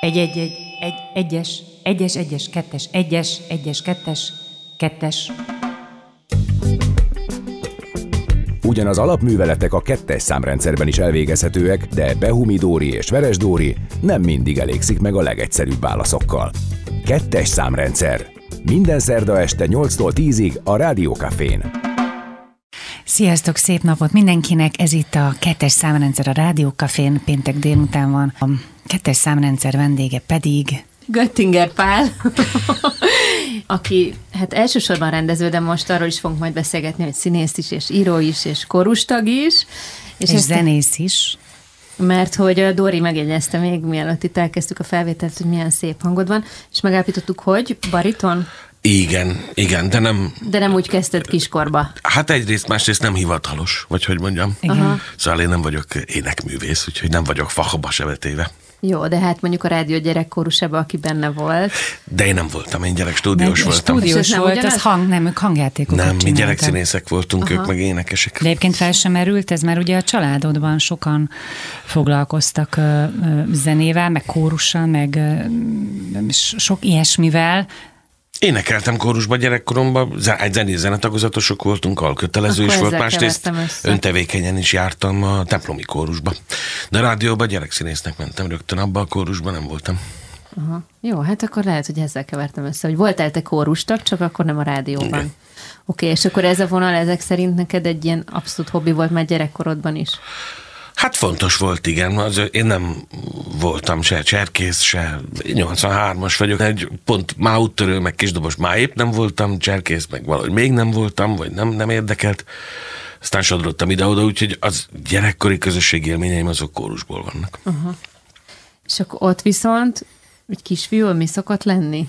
Egy, egy, egy, egy, egyes, egyes, egyes, kettes, egyes, egyes, kettes, kettes. Ugyan az alapműveletek a kettes számrendszerben is elvégezhetőek, de Behumi Dóri és Veres Dóri nem mindig elégszik meg a legegyszerűbb válaszokkal. Kettes számrendszer. Minden szerda este 8-tól 10-ig a Rádiókafén. Sziasztok, szép napot mindenkinek! Ez itt a kettes számrendszer a Rádiókafén, péntek délután van. Kettes számrendszer vendége pedig... Göttinger Pál, aki hát elsősorban rendező, de most arról is fogunk majd beszélgetni, hogy színész is, és író is, és korustag is. És, és zenész is. Mert hogy a Dori megjegyezte még, mielőtt itt elkezdtük a felvételt, hogy milyen szép hangod van, és megállapítottuk, hogy bariton? Igen, igen, de nem... De nem úgy kezdted kiskorba. Hát egyrészt, másrészt nem hivatalos, vagy hogy mondjam. Igen. Szóval én nem vagyok énekművész, úgyhogy nem vagyok fahaba se vetéve. Jó, de hát mondjuk a rádió gyerekkorúsába, aki benne volt. De én nem voltam, én gyerek stúdiós nem, voltam. Stúdiós volt, ugyanaz? az hang, nem, ők hangjátékokat Nem, mi gyerekszínészek voltunk, Aha. ők meg énekesek. De egyébként fel sem merült, ez már ugye a családodban sokan foglalkoztak uh, zenével, meg kórussal, meg uh, sok ilyesmivel, Énekeltem kórusba gyerekkoromban, egy zenész zenetagozatosok voltunk, alkötelező Akkor is volt, másrészt öntevékenyen is jártam a templomi kórusba. De a rádióban gyerekszínésznek mentem rögtön, abba a kórusban nem voltam. Aha. Jó, hát akkor lehet, hogy ezzel kevertem össze, hogy voltál te kórustak, csak akkor nem a rádióban. Oké, okay, és akkor ez a vonal ezek szerint neked egy ilyen abszolút hobbi volt már gyerekkorodban is? Hát fontos volt, igen. Az, én nem voltam se cserkész, se 83-as vagyok. Egy pont már úttörő, meg kisdobos már épp nem voltam cserkész, meg valahogy még nem voltam, vagy nem, nem érdekelt. Aztán sodrottam ide-oda, úgyhogy az gyerekkori közösségi élményeim azok kórusból vannak. Uh-huh. És akkor ott viszont egy kisfiú, mi szokott lenni?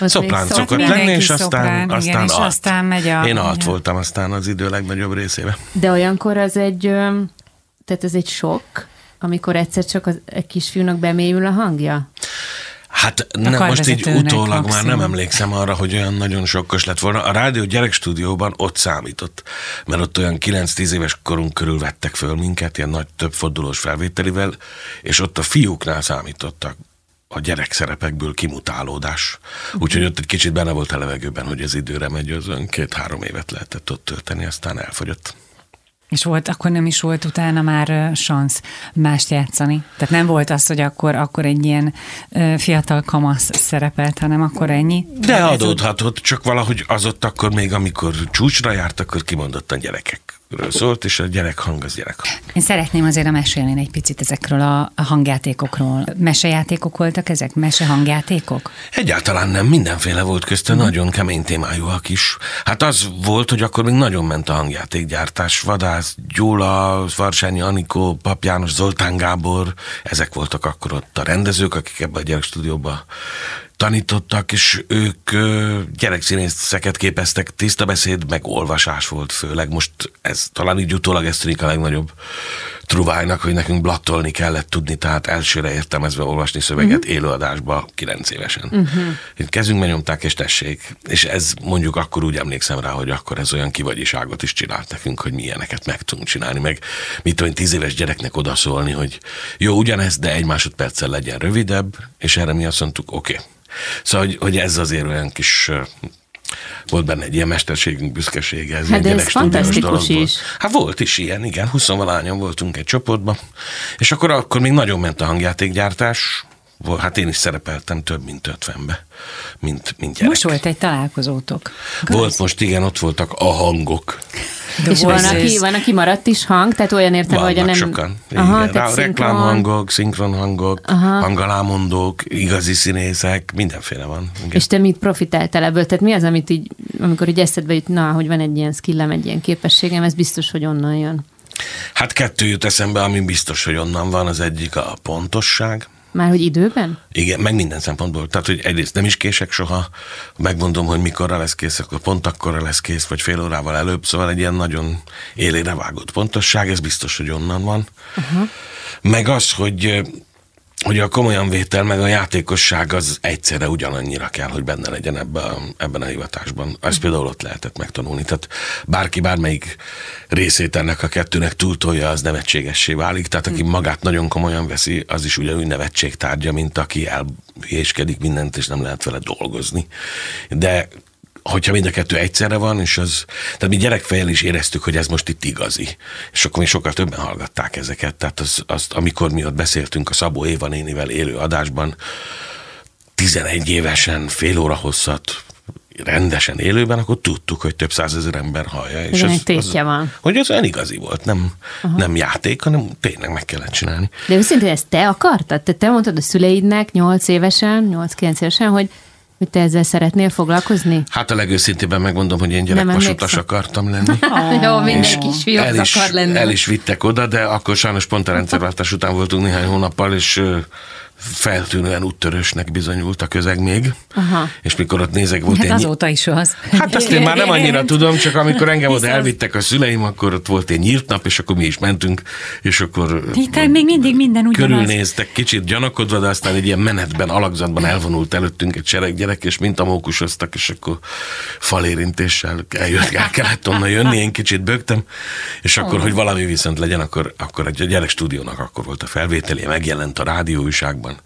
Az szoplán szokott lenni, és aztán, szoplán, aztán, igen, és aztán megy a... Én alt voltam aztán az idő legnagyobb részébe. De olyankor az egy tehát ez egy sok, amikor egyszer csak az, egy kisfiúnak bemélyül a hangja? Hát nem, most így utólag maximum. már nem emlékszem arra, hogy olyan nagyon sokkos lett volna. A rádió gyerekstúdióban ott számított, mert ott olyan 9-10 éves korunk körül vettek föl minket, ilyen nagy többfordulós felvételivel, és ott a fiúknál számítottak a gyerekszerepekből kimutálódás. Úgyhogy ott egy kicsit benne volt a levegőben, hogy az időre megy, az két-három évet lehetett ott tölteni, aztán elfogyott. És volt, akkor nem is volt utána már szansz mást játszani. Tehát nem volt az, hogy akkor, akkor egy ilyen fiatal kamasz szerepelt, hanem akkor ennyi. De adódhatott, csak valahogy az ott akkor még, amikor csúcsra járt, akkor kimondottan gyerekek szólt, és a gyerek hang az gyerek. Én szeretném azért mesélni egy picit ezekről a hangjátékokról. Mesejátékok voltak ezek? Mese hangjátékok? Egyáltalán nem, mindenféle volt közte, mm. nagyon kemény témájúak is. Hát az volt, hogy akkor még nagyon ment a hangjátékgyártás. Vadász, Gyula, Varsányi Anikó, Pap János, Zoltán Gábor, ezek voltak akkor ott a rendezők, akik ebbe a gyerekstúdióba tanítottak, és ők gyerekszínészeket képeztek, tiszta beszéd, meg olvasás volt főleg. Most ez talán így utólag ez tűnik a legnagyobb truvájnak, hogy nekünk blattolni kellett tudni, tehát elsőre értelmezve olvasni szöveget uh-huh. élőadásba kilenc évesen. Uh-huh. Kezünkbe nyomták, és tessék. És ez mondjuk akkor úgy emlékszem rá, hogy akkor ez olyan kivagyiságot is csinált nekünk, hogy milyeneket meg tudunk csinálni, meg mit tudom, tíz éves gyereknek odaszólni, hogy jó, ugyanez, de egy másodperccel legyen rövidebb, és erre mi azt mondtuk, oké, okay, Szóval, hogy, hogy ez azért olyan kis volt benne egy ilyen mesterségünk büszkesége. Ez hát de ez fantasztikus is. Hát volt is ilyen, igen. 20 voltunk egy csoportban, és akkor, akkor még nagyon ment a hangjátékgyártás, hát én is szerepeltem több mint 50-be, mint, mint gyerek. Most volt egy találkozótok. Volt most, igen, ott voltak a hangok. De és van aki, van, aki maradt is hang, tehát olyan értem, hogy nem... sokan. Aha, igen. Rá, reklámhangok, szinkronhangok, Aha. hangalámondók, igazi színészek, mindenféle van. Igen. És te mit profitáltál ebből? Tehát mi az, amit így, amikor így eszedbe jut, na, hogy van egy ilyen skillem, egy ilyen képességem, ez biztos, hogy onnan jön. Hát kettő jut eszembe, ami biztos, hogy onnan van. Az egyik a pontosság, már hogy időben? Igen, meg minden szempontból. Tehát, hogy egyrészt nem is kések soha, megmondom, hogy mikorra lesz kész, akkor pont akkorra lesz kész, vagy fél órával előbb, szóval egy ilyen nagyon élére vágott pontosság, ez biztos, hogy onnan van. Uh-huh. Meg az, hogy hogy a komolyan vétel meg a játékosság az egyszerre ugyanannyira kell, hogy benne legyen ebbe a, ebben a hivatásban. Ezt például ott lehetett megtanulni. Tehát bárki bármelyik részét ennek a kettőnek túltolja, az nevetségessé válik. Tehát aki magát nagyon komolyan veszi, az is ugyanúgy nevetség tárgya, mint aki elhéskedik mindent, és nem lehet vele dolgozni. De hogyha mind a kettő egyszerre van, és az, tehát mi gyerekfejjel is éreztük, hogy ez most itt igazi. És akkor mi sokkal többen hallgatták ezeket. Tehát az, azt, amikor mi ott beszéltünk a Szabó Éva nénivel élő adásban, 11 évesen, fél óra hosszat rendesen élőben, akkor tudtuk, hogy több százezer ember hallja. És az, az, van. Hogy ez olyan igazi volt, nem, nem játék, hanem tényleg meg kellett csinálni. De őszintén ezt te akartad? Te, te mondtad a szüleidnek 8 évesen, 8-9 évesen, hogy hogy te ezzel szeretnél foglalkozni? Hát a legőszintében megmondom, hogy én gyerekvasutas akartam lenni. Jó, minden kisfiú el is, akar lenni. El is vittek oda, de akkor sajnos pont a rendszerváltás után voltunk néhány hónappal, és feltűnően úttörősnek bizonyult a közeg még, Aha. és mikor ott nézek, volt hát egy... azóta is az. Hát azt én már nem annyira tudom, csak amikor engem oda elvittek a szüleim, akkor ott volt egy nyílt nap, és akkor mi is mentünk, és akkor... Itt még mindig minden ugyanaz. Körülnéztek kicsit gyanakodva, de aztán egy ilyen menetben, alakzatban elvonult előttünk egy sereg gyerek, és mint a mókusoztak, és akkor falérintéssel eljött, el kellett onnan jönni, én kicsit bögtem, és akkor, oh. hogy valami viszont legyen, akkor, akkor egy a gyerek stúdiónak akkor volt a felvételé, megjelent a rádióújságban, Yorkban,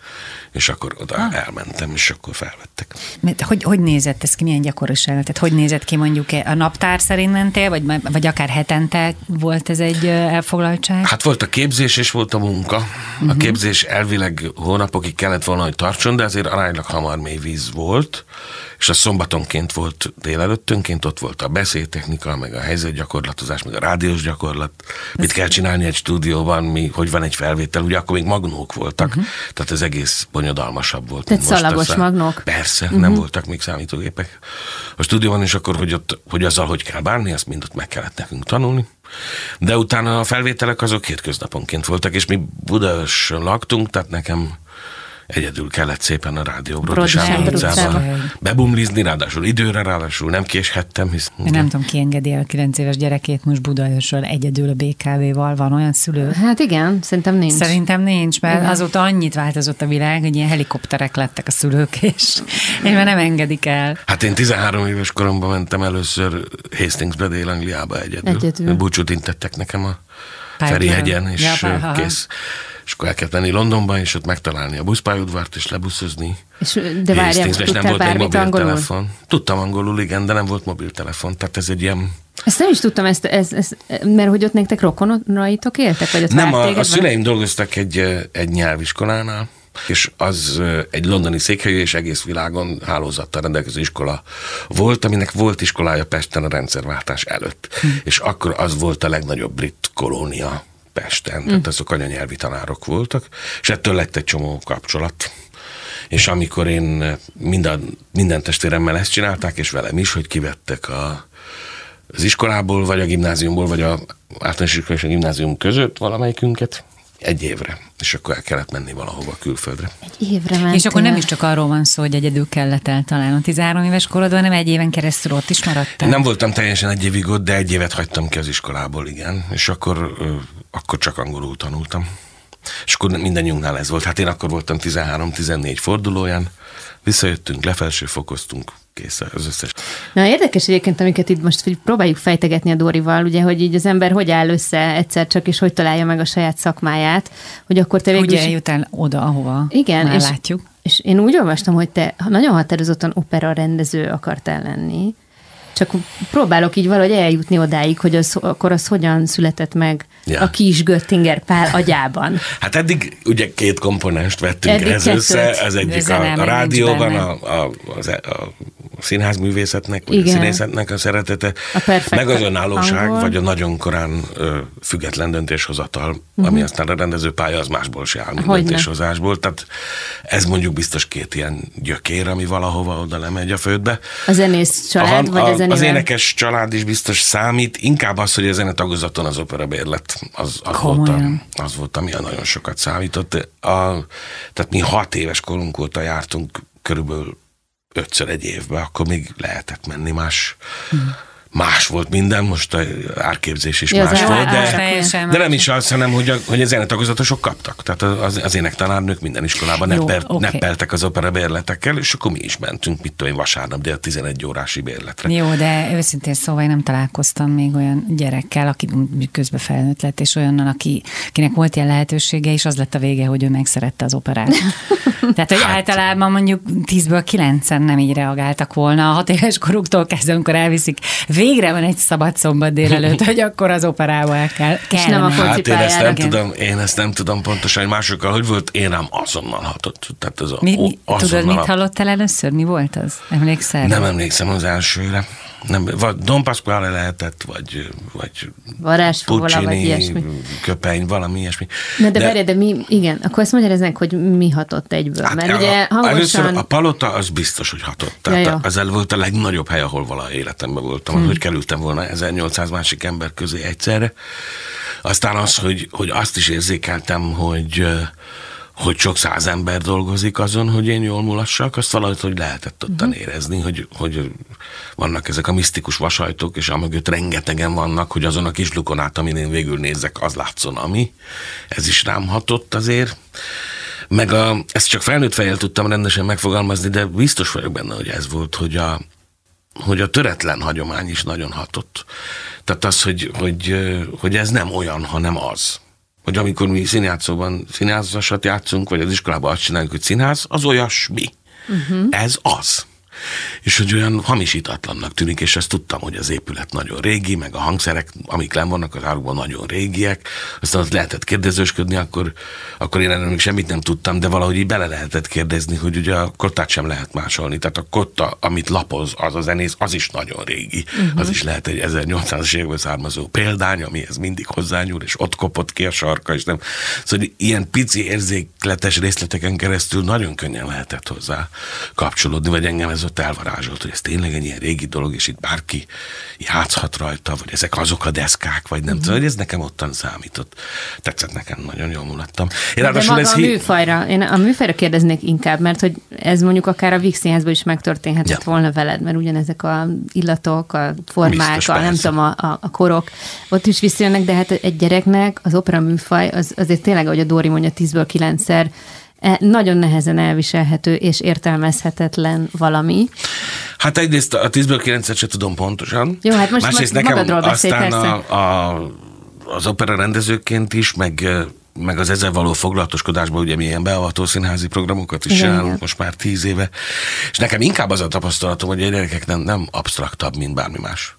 és akkor oda ah. elmentem, és akkor felvettek. Mert hogy, hogy nézett ez ki, milyen gyakoriság? Tehát hogy nézett ki mondjuk a naptár szerint mentél, vagy, vagy akár hetente volt ez egy elfoglaltság? Hát volt a képzés, és volt a munka. Uh-huh. A mhm. képzés elvileg hónapokig kellett volna, hogy tartson, de azért aránylag hamar mély víz volt, és a szombatonként volt délelőttönként, ott volt a beszédtechnika, meg a helyzetgyakorlatozás, meg a rádiós gyakorlat, mit kell csinálni egy stúdióban, mi, hogy van egy felvétel, ugye akkor még magnók voltak, uh-huh. tehát ez egész bonyodalmasabb volt. Tehát szalagos aztán. magnók? Persze, uh-huh. nem voltak még számítógépek a stúdióban, és akkor, hogy, ott, hogy azzal, hogy kell bánni, azt mind ott meg kellett nekünk tanulni. De utána a felvételek azok hétköznaponként voltak, és mi Budaörsön laktunk, tehát nekem egyedül kellett szépen a rádió utcában bebumlizni, ráadásul időre, ráadásul nem késhettem. Hisz, Én nem tudom, ki engedi a 9 éves gyerekét most Budaörsről egyedül a BKV-val. Van olyan szülő? Hát igen, szerintem nincs. Szerintem nincs, mert igen. azóta annyit változott a világ, hogy ilyen helikopterek lettek a szülők, és, és már nem engedik el. Hát én 13 éves koromban mentem először Hastingsbe, Dél-Angliába egyedül. egyedül. Búcsút intettek nekem a Ferihegyen, és ja, kész. És akkor el kellett menni Londonba, és ott megtalálni a buszpályaudvart, és lebuszozni. És, de várjál, és nem volt még mobiltelefon. Angolul? Tudtam angolul, igen, de nem volt mobiltelefon. Tehát ez egy ilyen ezt nem is tudtam, ezt, ez, ez, mert hogy ott nektek rokonaitok éltek? Vagy ott nem, a, a szüleim dolgoztak egy, egy nyelviskolánál, és az egy londoni székhelyű és egész világon hálózattal rendelkező iskola volt, aminek volt iskolája Pesten a rendszerváltás előtt. Hm. És akkor az volt a legnagyobb brit kolónia Pesten, mm. tehát azok anyanyelvi tanárok voltak, és ettől lett egy csomó kapcsolat. És amikor én minden, minden testvéremmel ezt csinálták, és velem is, hogy kivettek a, az iskolából, vagy a gimnáziumból, vagy a általános iskola és a gimnázium között valamelyikünket, egy évre, és akkor el kellett menni valahova külföldre. Egy évre mentél. És akkor nem is csak arról van szó, hogy egyedül kellett eltalálni a 13 éves korodban, hanem egy éven keresztül ott is maradtál. Nem voltam teljesen egy évig ott, de egy évet hagytam ki az iskolából, igen. És akkor, akkor csak angolul tanultam. És akkor mindannyiunknál ez volt. Hát én akkor voltam 13-14 fordulóján, visszajöttünk, lefelső fokoztunk, kész az összes. Na érdekes egyébként, amiket itt most hogy próbáljuk fejtegetni a Dórival, ugye, hogy így az ember hogy áll össze egyszer csak, és hogy találja meg a saját szakmáját, hogy akkor te végül... Ugye eljut el oda, ahova Igen, már és, látjuk. És én úgy olvastam, hogy te nagyon határozottan opera rendező akartál lenni, csak próbálok így valahogy eljutni odáig, hogy az, akkor az hogyan született meg ja. a kis Göttinger Pál agyában. Hát eddig ugye két komponenst vettünk eddig ez össze, ez egyik a, a rádióban, a, a, a, a színházművészetnek, vagy Igen. a színészetnek a szeretete, a meg az önállóság, angol. vagy a nagyon korán ö, független döntéshozatal, uh-huh. ami aztán a rendezőpálya az másból se áll, mint döntéshozásból. Tehát ez mondjuk biztos két ilyen gyökér, ami valahova oda lemegy a földbe. A zenész család, a, vagy a, a zenével? Az énekes család is biztos számít, inkább az, hogy a zenetagozaton az opera bérlet, az, az, volt, a, az volt, ami nagyon sokat számított. A, tehát mi hat éves korunk óta jártunk körülbelül ötször egy évben, akkor még lehetett menni más, hmm. Más volt minden, most a árképzés is ja, más volt, de, de nem is az, hanem hogy, a, hogy az zenetagozatosok kaptak. Tehát az, az énektanárnők minden iskolában nepper, okay. neppeltek az opera bérletekkel, és akkor mi is mentünk, mit tudom én, vasárnap dél 11 órási bérletre. Jó, de őszintén szóval én nem találkoztam még olyan gyerekkel, aki közben felnőtt lett, és olyannal, aki, akinek volt ilyen lehetősége, és az lett a vége, hogy ő megszerette az operát. Tehát, hogy hát, általában mondjuk 10-ből 9 nem így reagáltak volna a hat éves koruktól kezdve, amikor elviszik végre van egy szabad szombat délelőtt, hogy akkor az operába el kell. És nem a hát én ezt nem, tudom, én ezt nem tudom pontosan, hogy másokkal hogy volt, én nem azonnal hatott. Tehát az mi, mi, tudod, mit hallottál először? Mi volt az? Emlékszel? Nem emlékszem az elsőre nem, vagy Don Pasquale lehetett, vagy, vagy Varázsfogola, vagy ilyesmi. köpeny, valami ilyesmi. Na de, de várj, de mi, igen, akkor azt magyaráznak, hogy mi hatott egyből. Hát, mert a, ugye hangosan... Először a palota az biztos, hogy hatott. Tehát ja, az el volt a legnagyobb hely, ahol valaha életemben voltam, hmm. hogy kerültem volna 1800 másik ember közé egyszerre. Aztán az, hogy, hogy azt is érzékeltem, hogy hogy sok száz ember dolgozik azon, hogy én jól mulassak, azt valahogy hogy lehetett ottan uh-huh. érezni, hogy, hogy vannak ezek a misztikus vasajtók, és amögött rengetegen vannak, hogy azon a kis lukon át, amin én végül nézek, az látszon, ami. Ez is rám hatott azért. Meg a, ezt csak felnőtt fejjel tudtam rendesen megfogalmazni, de biztos vagyok benne, hogy ez volt, hogy a, hogy a töretlen hagyomány is nagyon hatott. Tehát az, hogy, hogy, hogy ez nem olyan, hanem az hogy amikor mi színjátszóban színházasat játszunk, vagy az iskolában azt csináljuk, hogy színház, az olyasmi. Uh-huh. Ez az és hogy olyan hamisítatlannak tűnik, és ezt tudtam, hogy az épület nagyon régi, meg a hangszerek, amik len vannak az árukban nagyon régiek, aztán azt lehetett kérdezősködni, akkor, akkor én erről még semmit nem tudtam, de valahogy így bele lehetett kérdezni, hogy ugye a kottát sem lehet másolni, tehát a kotta, amit lapoz az a zenész, az is nagyon régi, uh-huh. az is lehet egy 1800-as évekből származó példány, amihez mindig hozzányúl, és ott kopott ki a sarka, és nem. Szóval ilyen pici érzékletes részleteken keresztül nagyon könnyen lehetett hozzá kapcsolódni, vagy engem ez ott elvarázsolt, hogy ez tényleg egy ilyen régi dolog, és itt bárki játszhat rajta, vagy ezek azok a deszkák, vagy nem mm. tudom, hogy ez nekem ottan számított. Tetszett nekem, nagyon jól mulattam. Én De maga ez a műfajra, én a műfajra kérdeznék inkább, mert hogy ez mondjuk akár a Vix is megtörténhetett ja. volna veled, mert ugyanezek a illatok, a formák, Biztos, a, nem tudom, a, a, a korok ott is visszajönnek, de hát egy gyereknek az opera műfaj az, azért tényleg, ahogy a Dóri mondja, 10-ből 9-szer E, nagyon nehezen elviselhető és értelmezhetetlen valami. Hát egyrészt a 10-ből 9 se tudom pontosan. Jó, hát most Másrészt nekem magadról beszél, aztán a, a, az opera rendezőként is, meg meg az ezzel való foglalatoskodásban, ugye mi ilyen beavató színházi programokat is csinálunk most már tíz éve, és nekem inkább az a tapasztalatom, hogy a gyerekek nem, nem absztraktabb, mint bármi más.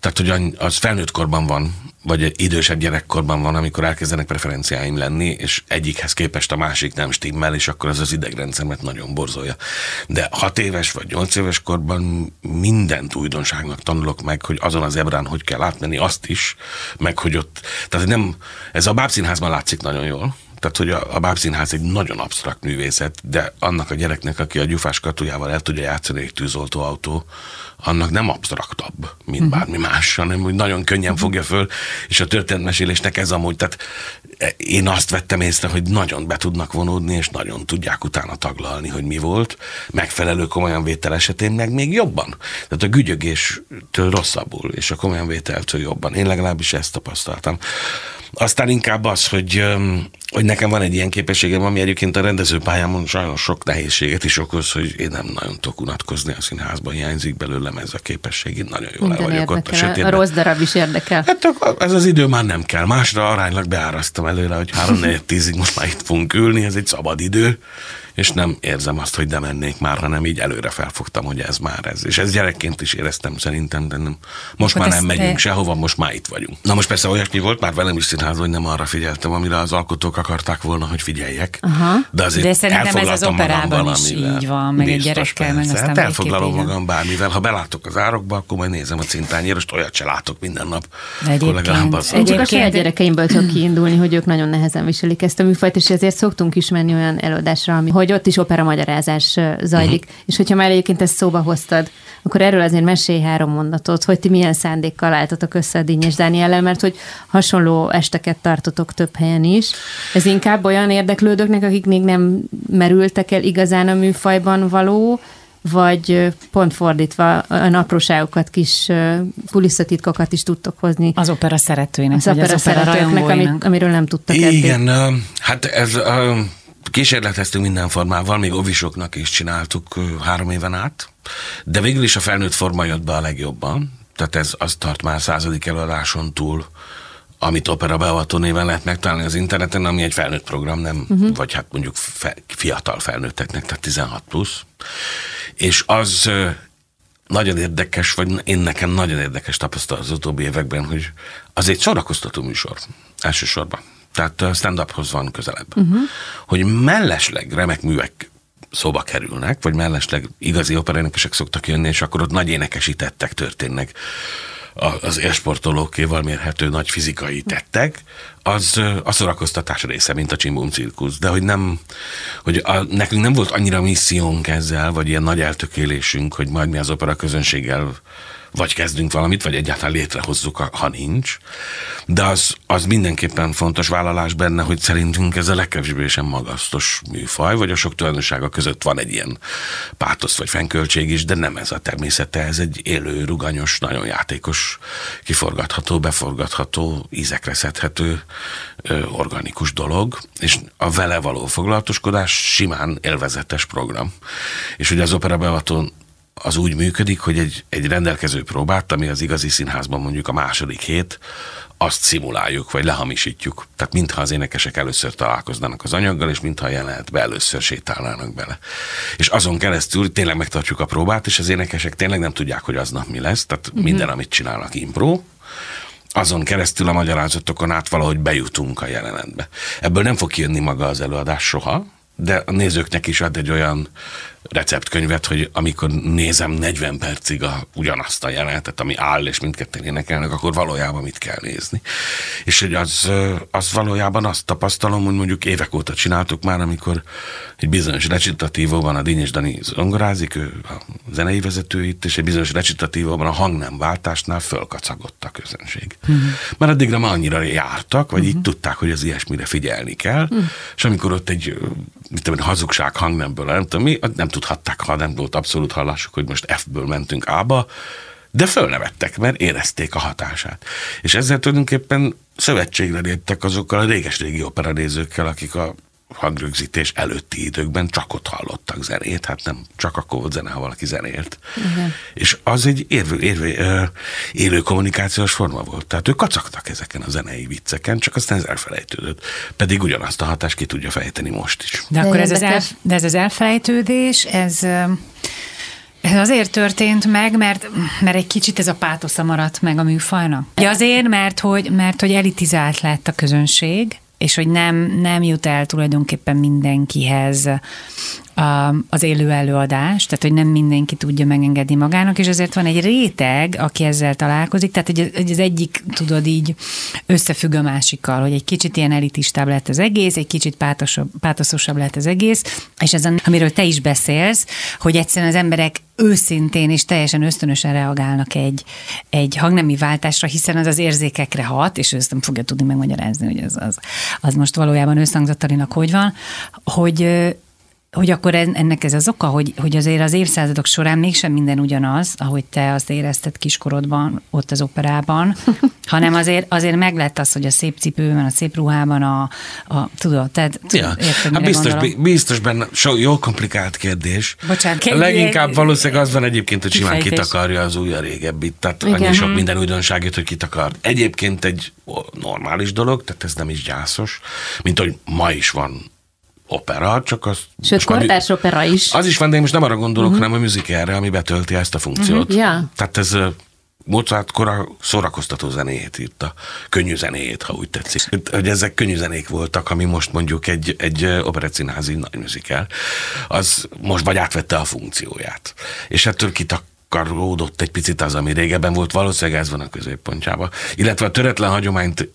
Tehát, hogy az felnőtt korban van, vagy idősebb gyerekkorban van, amikor elkezdenek preferenciáim lenni, és egyikhez képest a másik nem stimmel, és akkor az az idegrendszermet nagyon borzolja. De hat éves vagy nyolc éves korban mindent újdonságnak tanulok meg, hogy azon az ebrán hogy kell átmenni, azt is, meg hogy ott, tehát nem, ez a bábszínházban látszik nagyon jól, tehát, hogy a, a bábszínház egy nagyon absztrakt művészet, de annak a gyereknek, aki a gyufás katujával el tudja játszani egy tűzoltóautó, annak nem absztraktabb, mint uh-huh. bármi más, hanem hogy nagyon könnyen uh-huh. fogja föl, és a történetmesélésnek ez amúgy, tehát én azt vettem észre, hogy nagyon be tudnak vonódni, és nagyon tudják utána taglalni, hogy mi volt. Megfelelő komolyan vétel esetén meg még jobban. Tehát a gügyögéstől rosszabbul, és a komolyan vételtől jobban. Én legalábbis ezt tapasztaltam. Aztán inkább az, hogy, hogy nekem van egy ilyen képességem, ami egyébként a rendezőpályámon sajnos sok nehézséget is okoz, hogy én nem nagyon tudok unatkozni a színházban, hiányzik belőlem ez a képesség, én nagyon jól el vagyok ott a sötétben. A rossz darab is érdekel. Hát ez az idő már nem kell. Másra aránylag beárasztam előre, hogy 3-4-10-ig most már itt fogunk ülni, ez egy szabad idő, és nem érzem azt, hogy nem mennék már, hanem így előre felfogtam, hogy ez már ez. És ez gyerekként is éreztem szerintem, de nem. Most Akkor már nem megyünk te... sehova, most már itt vagyunk. Na most persze olyasmi volt már velem is színház, hogy nem arra figyeltem, amire az alkotók akarták volna, hogy figyeljek. Aha. De azért de szerintem ez az operában is így van, meg egy gyerekkel, meg aztán hát elfoglalom magam bármivel. Ha belátok az árokba, akkor majd nézem a cintányért, olyat se látok minden nap. De egyébként, Én csak a saját gyerekeimből tudok kiindulni, hogy ők nagyon nehezen viselik ezt a műfajt, és ezért szoktunk is menni olyan előadásra, ami hogy ott is opera magyarázás zajlik. Uh-huh. És hogyha már egyébként ezt szóba hoztad, akkor erről azért mesélj három mondatot, hogy ti milyen szándékkal álltatok össze a Dínyes Dániellel, mert hogy hasonló esteket tartotok több helyen is. Ez inkább olyan érdeklődőknek, akik még nem merültek el igazán a műfajban való vagy pont fordítva a apróságokat, kis kulisszatitkokat is tudtok hozni. Az opera szeretőinek, az opera, az opera szeretőknek, amit, amiről nem tudtak Igen, eddig. hát ez kísérleteztünk minden formával, még ovisoknak is csináltuk három éven át, de végül is a felnőtt forma jött be a legjobban, tehát ez az tart már századik előadáson túl, amit opera beavató néven lehet megtalálni az interneten, ami egy felnőtt program, nem, uh-huh. vagy hát mondjuk fe, fiatal felnőtteknek, tehát 16 plusz. És az nagyon érdekes, vagy én nekem nagyon érdekes tapasztalat az utóbbi években, hogy az egy szórakoztató műsor elsősorban. Tehát stand-uphoz van közelebb. Uh-huh. Hogy mellesleg remek művek szóba kerülnek, vagy mellesleg igazi operénekesek szoktak jönni, és akkor ott nagy énekesítettek történnek az élsportolókéval mérhető nagy fizikai tettek, az a szórakoztatás része, mint a Csimbum cirkusz. De hogy nem, hogy a, nekünk nem volt annyira missziónk ezzel, vagy ilyen nagy eltökélésünk, hogy majd mi az opera közönséggel vagy kezdünk valamit, vagy egyáltalán létrehozzuk, ha nincs. De az, az mindenképpen fontos vállalás benne, hogy szerintünk ez a legkevésbé sem magasztos műfaj, vagy a sok tulajdonsága között van egy ilyen pátosz vagy fennköltség is, de nem ez a természete, ez egy élő, ruganyos, nagyon játékos, kiforgatható, beforgatható, ízekre szedhető, organikus dolog, és a vele való foglalatoskodás simán élvezetes program. És ugye az opera beavatón az úgy működik, hogy egy, egy rendelkező próbát, ami az igazi színházban mondjuk a második hét, azt szimuláljuk, vagy lehamisítjuk. Tehát mintha az énekesek először találkoznának az anyaggal, és mintha a jelenetbe először sétálnának bele. És azon keresztül tényleg megtartjuk a próbát, és az énekesek tényleg nem tudják, hogy aznap mi lesz, tehát uh-huh. minden, amit csinálnak, impro, azon keresztül a magyarázatokon át valahogy bejutunk a jelenetbe. Ebből nem fog kijönni maga az előadás soha, de a nézőknek is ad egy olyan receptkönyvet, hogy amikor nézem 40 percig a, ugyanazt a jelenetet, ami áll, és mindketten énekelnek, akkor valójában mit kell nézni. És hogy az, az valójában azt tapasztalom, hogy mondjuk évek óta csináltuk már, amikor egy bizonyos recitatívóban a Dínyes Dani zongorázik, ő a zenei vezető itt, és egy bizonyos recitatívóban a hang nem váltásnál fölkacagott a közönség. Uh-huh. Mert addigra már annyira jártak, vagy uh-huh. így tudták, hogy az ilyesmire figyelni kell, uh-huh. és amikor ott egy mit tudom, hazugság hangnemből, nem tudom mi, nem tudhatták, ha nem volt abszolút hallásuk, hogy most F-ből mentünk A-ba, de fölnevettek, mert érezték a hatását. És ezzel tulajdonképpen szövetségre léptek azokkal a réges-régi operanézőkkel, akik a hangrögzítés előtti időkben csak ott hallottak zenét, hát nem csak akkor volt zene, ha valaki zenélt. Igen. És az egy érvő, érvő, élő kommunikációs forma volt. Tehát ők kacagtak ezeken a zenei vicceken, csak aztán ez elfelejtődött. Pedig ugyanazt a hatást ki tudja fejteni most is. De, de akkor ez az, el, de ez az elfelejtődés, ez... Ez azért történt meg, mert, mert egy kicsit ez a pátosza maradt meg a műfajnak. Ja, azért, mert hogy, mert hogy elitizált lett a közönség, és hogy nem, nem jut el tulajdonképpen mindenkihez az élő előadás, tehát hogy nem mindenki tudja megengedni magának, és azért van egy réteg, aki ezzel találkozik, tehát hogy az egyik, tudod így, összefügg a másikkal, hogy egy kicsit ilyen elitistább lett az egész, egy kicsit pátosabb, pátoszosabb lett az egész, és ez, amiről te is beszélsz, hogy egyszerűen az emberek őszintén és teljesen ösztönösen reagálnak egy, egy hangnemi váltásra, hiszen az az érzékekre hat, és ezt nem fogja tudni megmagyarázni, hogy az, az, az most valójában összhangzatarinak hogy van, hogy hogy akkor ennek ez az oka, hogy, hogy azért az évszázadok során mégsem minden ugyanaz, ahogy te azt érezted kiskorodban, ott az operában, hanem azért, azért meg lett az, hogy a szép cipőben, a szép ruhában, a, a tudod, tehát ja. érted, hát biztos, gondolom? biztos benne, so, jó komplikált kérdés. Bocsánat, Leginkább valószínűleg az van egyébként, hogy simán kitakarja az új a régebbit, tehát Igen. annyi sok minden újdonság jött, hogy kitakar. Egyébként egy normális dolog, tehát ez nem is gyászos, mint hogy ma is van opera, csak az... Sőt, kortárs opera is. Az is van, de én most nem arra gondolok, uh-huh. hanem a musicalre, ami betölti ezt a funkciót. Uh-huh. Yeah. Tehát ez Mozart kora szórakoztató zenéjét írta, könnyű zenéjét, ha úgy tetszik. Hogy ezek könnyű zenék voltak, ami most mondjuk egy, egy operettszínházi nagy musical, az most vagy átvette a funkcióját. És ettől kitakaródott egy picit az, ami régebben volt, valószínűleg ez van a középpontjában. Illetve a töretlen hagyományt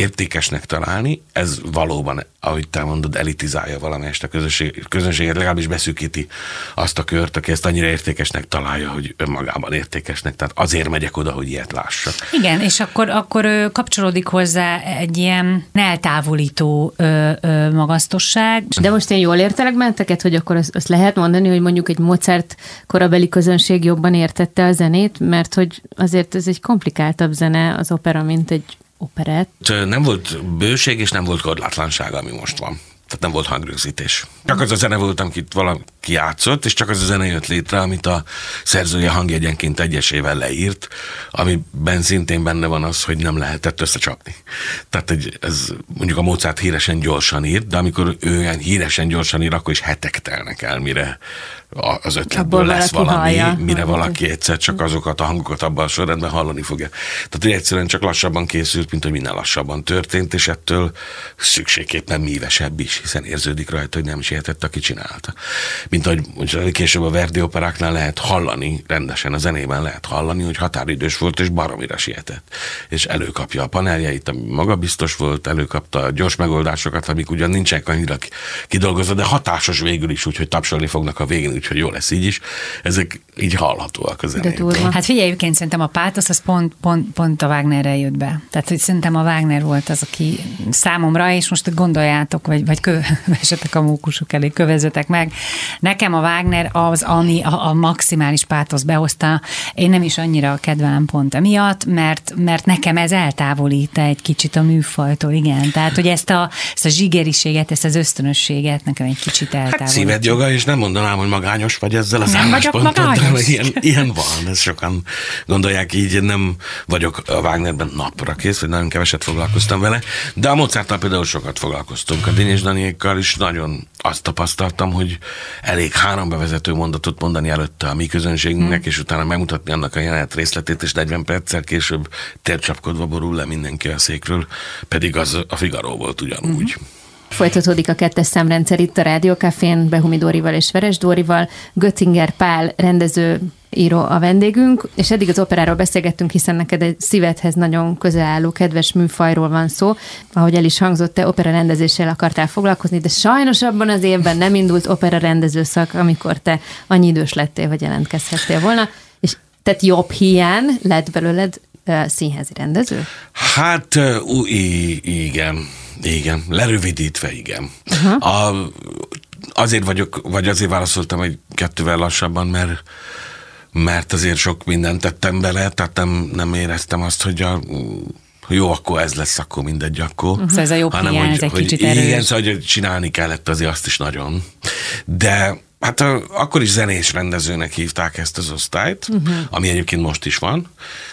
értékesnek találni, ez valóban, ahogy te mondod, elitizálja valamelyest a közösség, közönséget, legalábbis beszűkíti azt a kört, aki ezt annyira értékesnek találja, hogy önmagában értékesnek. Tehát azért megyek oda, hogy ilyet lássak. Igen, és akkor, akkor kapcsolódik hozzá egy ilyen eltávolító ö, ö, magasztosság. De most én jól értelek benneteket, hogy akkor azt, azt lehet mondani, hogy mondjuk egy Mozart korabeli közönség jobban értette a zenét, mert hogy azért ez egy komplikáltabb zene az opera, mint egy operett. Nem volt bőség, és nem volt korlátlanság, ami most van. Tehát nem volt hangrögzítés. Csak az a zene volt, amit valaki játszott, és csak az a zene jött létre, amit a szerzője hangjegyenként egyesével leírt, amiben szintén benne van az, hogy nem lehetett összecsapni. Tehát egy, ez mondjuk a Mozart híresen gyorsan írt, de amikor ő olyan híresen gyorsan ír, akkor is hetek telnek el, mire az ötletből lesz valami, hallja. mire valaki egyszer csak azokat a hangokat abban a sorrendben hallani fogja. Tehát egyszerűen csak lassabban készült, mint hogy minden lassabban történt, és ettől szükségképpen mívesebb is, hiszen érződik rajta, hogy nem is értett, aki csinálta. Mint ahogy hogy később a Verdi operáknál lehet hallani, rendesen a zenében lehet hallani, hogy határidős volt, és baromira sietett. És előkapja a paneljeit, ami magabiztos volt, előkapta a gyors megoldásokat, amik ugyan nincsenek annyira kidolgozva, de hatásos végül is, úgyhogy tapsolni fognak a végén, úgyhogy jó lesz így is. Ezek így hallhatóak az Hát figyelj, egyébként szerintem a pátosz az pont, pont, pont a Wagnerrel jött be. Tehát, hogy szerintem a Wagner volt az, aki számomra, és most gondoljátok, vagy, vagy kövesetek a mókusok elé, kövezetek meg. Nekem a Wagner az, ami a, a maximális pátosz behozta. Én nem is annyira kedvelem pont emiatt, mert, mert nekem ez eltávolít egy kicsit a műfajtól, igen. Tehát, hogy ezt a, ezt a zsigeriséget, ezt az ösztönösséget nekem egy kicsit eltávolít. Hát szíved joga, és nem mondanám, hogy magányos vagy ezzel az Nem magányos. Ilyen, ilyen van, ezt sokan gondolják így, nem vagyok a Wagnerben napra kész, vagy nagyon keveset foglalkoztam vele, de a Mozarttal például sokat foglalkoztunk. A Dinyés Daniékkal is nagyon azt tapasztaltam, hogy elég három bevezető mondatot mondani előtte a mi közönségünknek, hmm. és utána megmutatni annak a jelenet részletét, és 40 perccel később tércsapkodva borul le mindenki a székről, pedig az a Figaro volt ugyanúgy. Hmm. Folytatódik a kettes számrendszer itt a Rádiókafén, Behumi Dórival és Veres Dórival. Göttinger Pál rendező író a vendégünk, és eddig az operáról beszélgettünk, hiszen neked egy szívedhez nagyon közel álló, kedves műfajról van szó. Ahogy el is hangzott, te opera rendezéssel akartál foglalkozni, de sajnos abban az évben nem indult opera rendező szak, amikor te annyi idős lettél, hogy jelentkezhettél volna. És tehát jobb hiány lett belőled színházi rendező? Hát, igen igen, lerövidítve igen. Uh-huh. A, azért vagyok, vagy azért válaszoltam, hogy kettővel lassabban, mert mert azért sok mindent tettem bele, tehát nem, nem éreztem azt, hogy a, jó, akkor ez lesz, akkor mindegy, akkor. Uh-huh. Szóval ez a jobb hanem, hiány, hogy, ez egy hogy kicsit erős. Igen, szóval, hogy csinálni kellett azért azt is nagyon. De hát a, akkor is zenés rendezőnek hívták ezt az osztályt, uh-huh. ami egyébként most is van,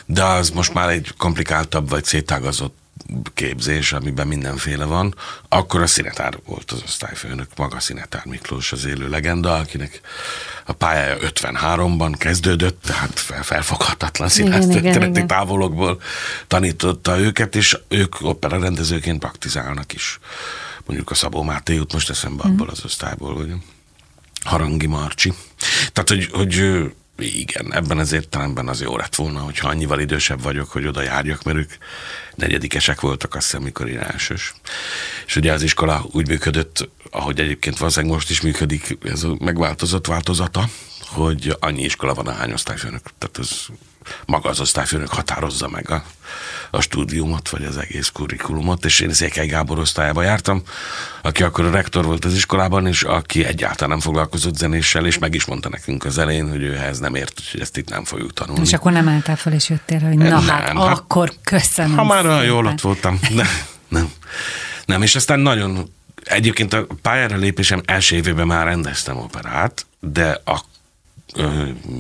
de az most már egy komplikáltabb vagy szétágazott képzés, amiben mindenféle van, akkor a színetár volt az osztályfőnök, maga Szinetár Miklós az élő legenda, akinek a pályája 53-ban kezdődött, tehát felfoghatatlan színház távolokból tanította őket, és ők opera rendezőként praktizálnak is. Mondjuk a Szabó Máté jut most eszembe mm. abból az osztályból, hogy Harangi Marcsi. Tehát, hogy, hogy igen, ebben az értelemben az jó lett volna, hogyha annyival idősebb vagyok, hogy oda járjak, mert ők negyedikesek voltak, azt hiszem, mikor én elsős. És ugye az iskola úgy működött, ahogy egyébként valószínűleg most is működik, ez a megváltozott változata, hogy annyi iskola van a hány osztályfőnök. Tehát ez maga az osztályfőnök határozza meg a, a stúdiumot, vagy az egész kurikulumot, és én Székely Gábor osztályába jártam, aki akkor a rektor volt az iskolában, és aki egyáltalán nem foglalkozott zenéssel, és meg is mondta nekünk az elején, hogy ő ehhez nem ért, hogy ezt itt nem fogjuk tanulni. És akkor nem álltál fel, és jöttél, hogy na nem, hát, hát akkor köszönöm Ha már olyan jól ott voltam. Nem, nem. Nem, és aztán nagyon Egyébként a pályára lépésem első évében már rendeztem operát, de a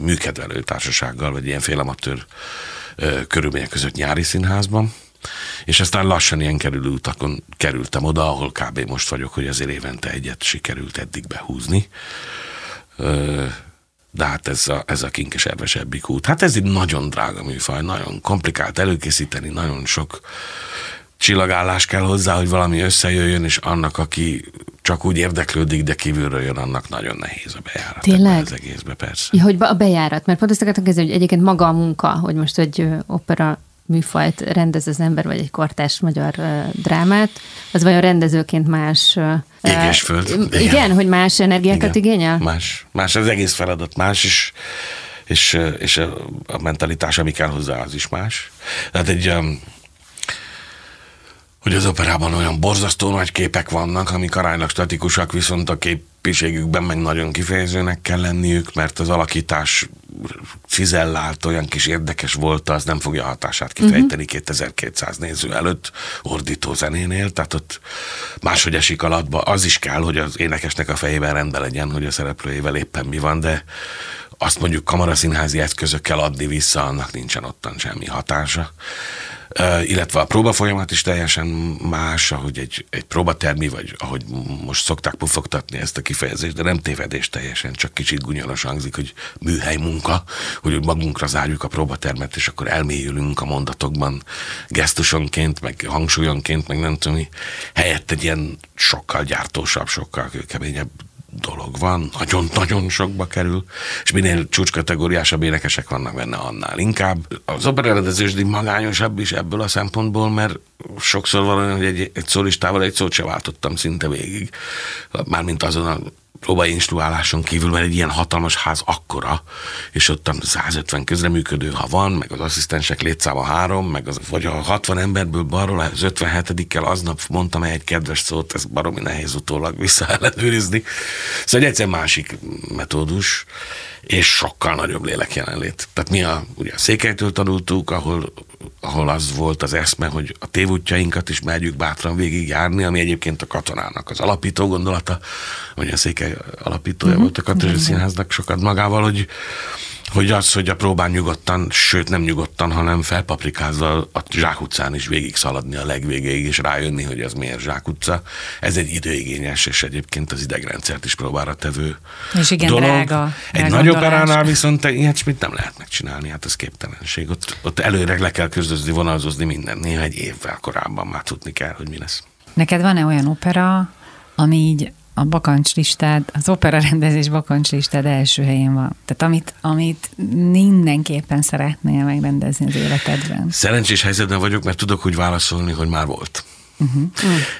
műkedvelő társasággal, vagy ilyen félamatőr körülmények között nyári színházban, és aztán lassan ilyen kerülő utakon kerültem oda, ahol kb. most vagyok, hogy azért évente egyet sikerült eddig behúzni. De hát ez a, ez a kinkes ervesebbik út. Hát ez egy nagyon drága műfaj, nagyon komplikált előkészíteni, nagyon sok csillagállás kell hozzá, hogy valami összejöjjön, és annak, aki csak úgy érdeklődik, de kívülről jön, annak nagyon nehéz a bejárat. Tényleg? Az egészbe, persze. Ja, hogy a bejárat, mert pont azt akartam kezdeni, hogy egyébként maga a munka, hogy most egy opera műfajt rendez az ember, vagy egy kortás magyar drámát, az vajon rendezőként más... Éges föld. Igen, igen hogy más energiákat igen. igényel? Más. Más az egész feladat, más is és, és a mentalitás, ami kell hozzá, az is más. Tehát egy, hogy az operában olyan borzasztó nagy képek vannak, amik aránylag statikusak, viszont a képiségükben meg nagyon kifejezőnek kell lenniük, mert az alakítás cizellált, olyan kis érdekes volt, az nem fogja hatását kifejteni uh-huh. 2200 néző előtt ordító zenénél, tehát ott máshogy esik alatba. Az is kell, hogy az énekesnek a fejében rendben legyen, hogy a szereplőjével éppen mi van, de azt mondjuk kamaraszínházi eszközökkel adni vissza, annak nincsen ottan semmi hatása. Illetve a próba folyamat is teljesen más, ahogy egy, egy próbatermi, vagy ahogy most szokták pufogtatni ezt a kifejezést, de nem tévedés teljesen, csak kicsit gunyoros hangzik, hogy műhely munka, hogy magunkra zárjuk a próbatermet, és akkor elmélyülünk a mondatokban gesztusonként, meg hangsúlyonként, meg nem tudom. Helyett egy ilyen sokkal gyártósabb, sokkal keményebb dolog van, nagyon-nagyon sokba kerül, és minél csúcskategóriásabb énekesek vannak benne, annál inkább. Az operarendezés magányosabb is ebből a szempontból, mert sokszor van hogy egy, egy szólistával egy szót se váltottam szinte végig. Mármint azon a próbainstruáláson kívül, mert egy ilyen hatalmas ház akkora, és ott 150 közreműködő, ha van, meg az asszisztensek létszáma három, meg az, vagy a 60 emberből balról az 57-kel aznap mondtam egy kedves szót, ez baromi nehéz utólag visszaellenőrizni. Szóval egy egyszer másik metódus, és sokkal nagyobb lélek jelenlét. Tehát mi a, ugye a székelytől tanultuk, ahol, ahol az volt az eszme, hogy a tévútjainkat is merjük bátran végigjárni, ami egyébként a katonának az alapító gondolata, vagy a székely alapítója uh-huh. volt a katonai színháznak sokat magával, hogy hogy az, hogy a próbán nyugodtan, sőt nem nyugodtan, hanem felpaprikázva a zsákutcán is végig szaladni a legvégéig, és rájönni, hogy ez miért zsákutca. Ez egy időigényes, és egyébként az idegrendszert is próbára tevő és igen, dolog. drága. Egy nagy operánál viszont ilyesmit nem lehet megcsinálni, hát ez képtelenség. Ott, ott előre le kell közözni, vonalzozni minden. Néha egy évvel korábban már tudni kell, hogy mi lesz. Neked van-e olyan opera, ami így a bakancslistád, az opera rendezés bakancslistád első helyén van. Tehát amit, amit mindenképpen szeretnél megrendezni az életedben. Szerencsés helyzetben vagyok, mert tudok úgy válaszolni, hogy már volt. Uh-huh.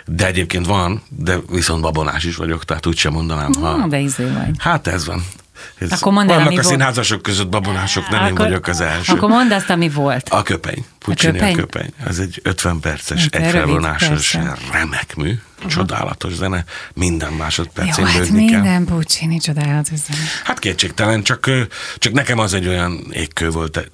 De egyébként van, de viszont babonás is vagyok, tehát úgy sem mondanám. Ha... Na, de izé vagy. Hát ez van. Ez akkor mondd el, vannak a színházasok között babonások, nem akkor, én vagyok az első. Akkor mondd azt, ami volt. A köpeny. Puccini a köpeny. A köpeny. Ez egy 50 perces, hát, egy felvonásos, remek mű. Uh-huh. Csodálatos zene, minden másodpercén Jó, hát minden Puccini csodálatos zene. Hát kétségtelen, csak, csak nekem az egy olyan égkő volt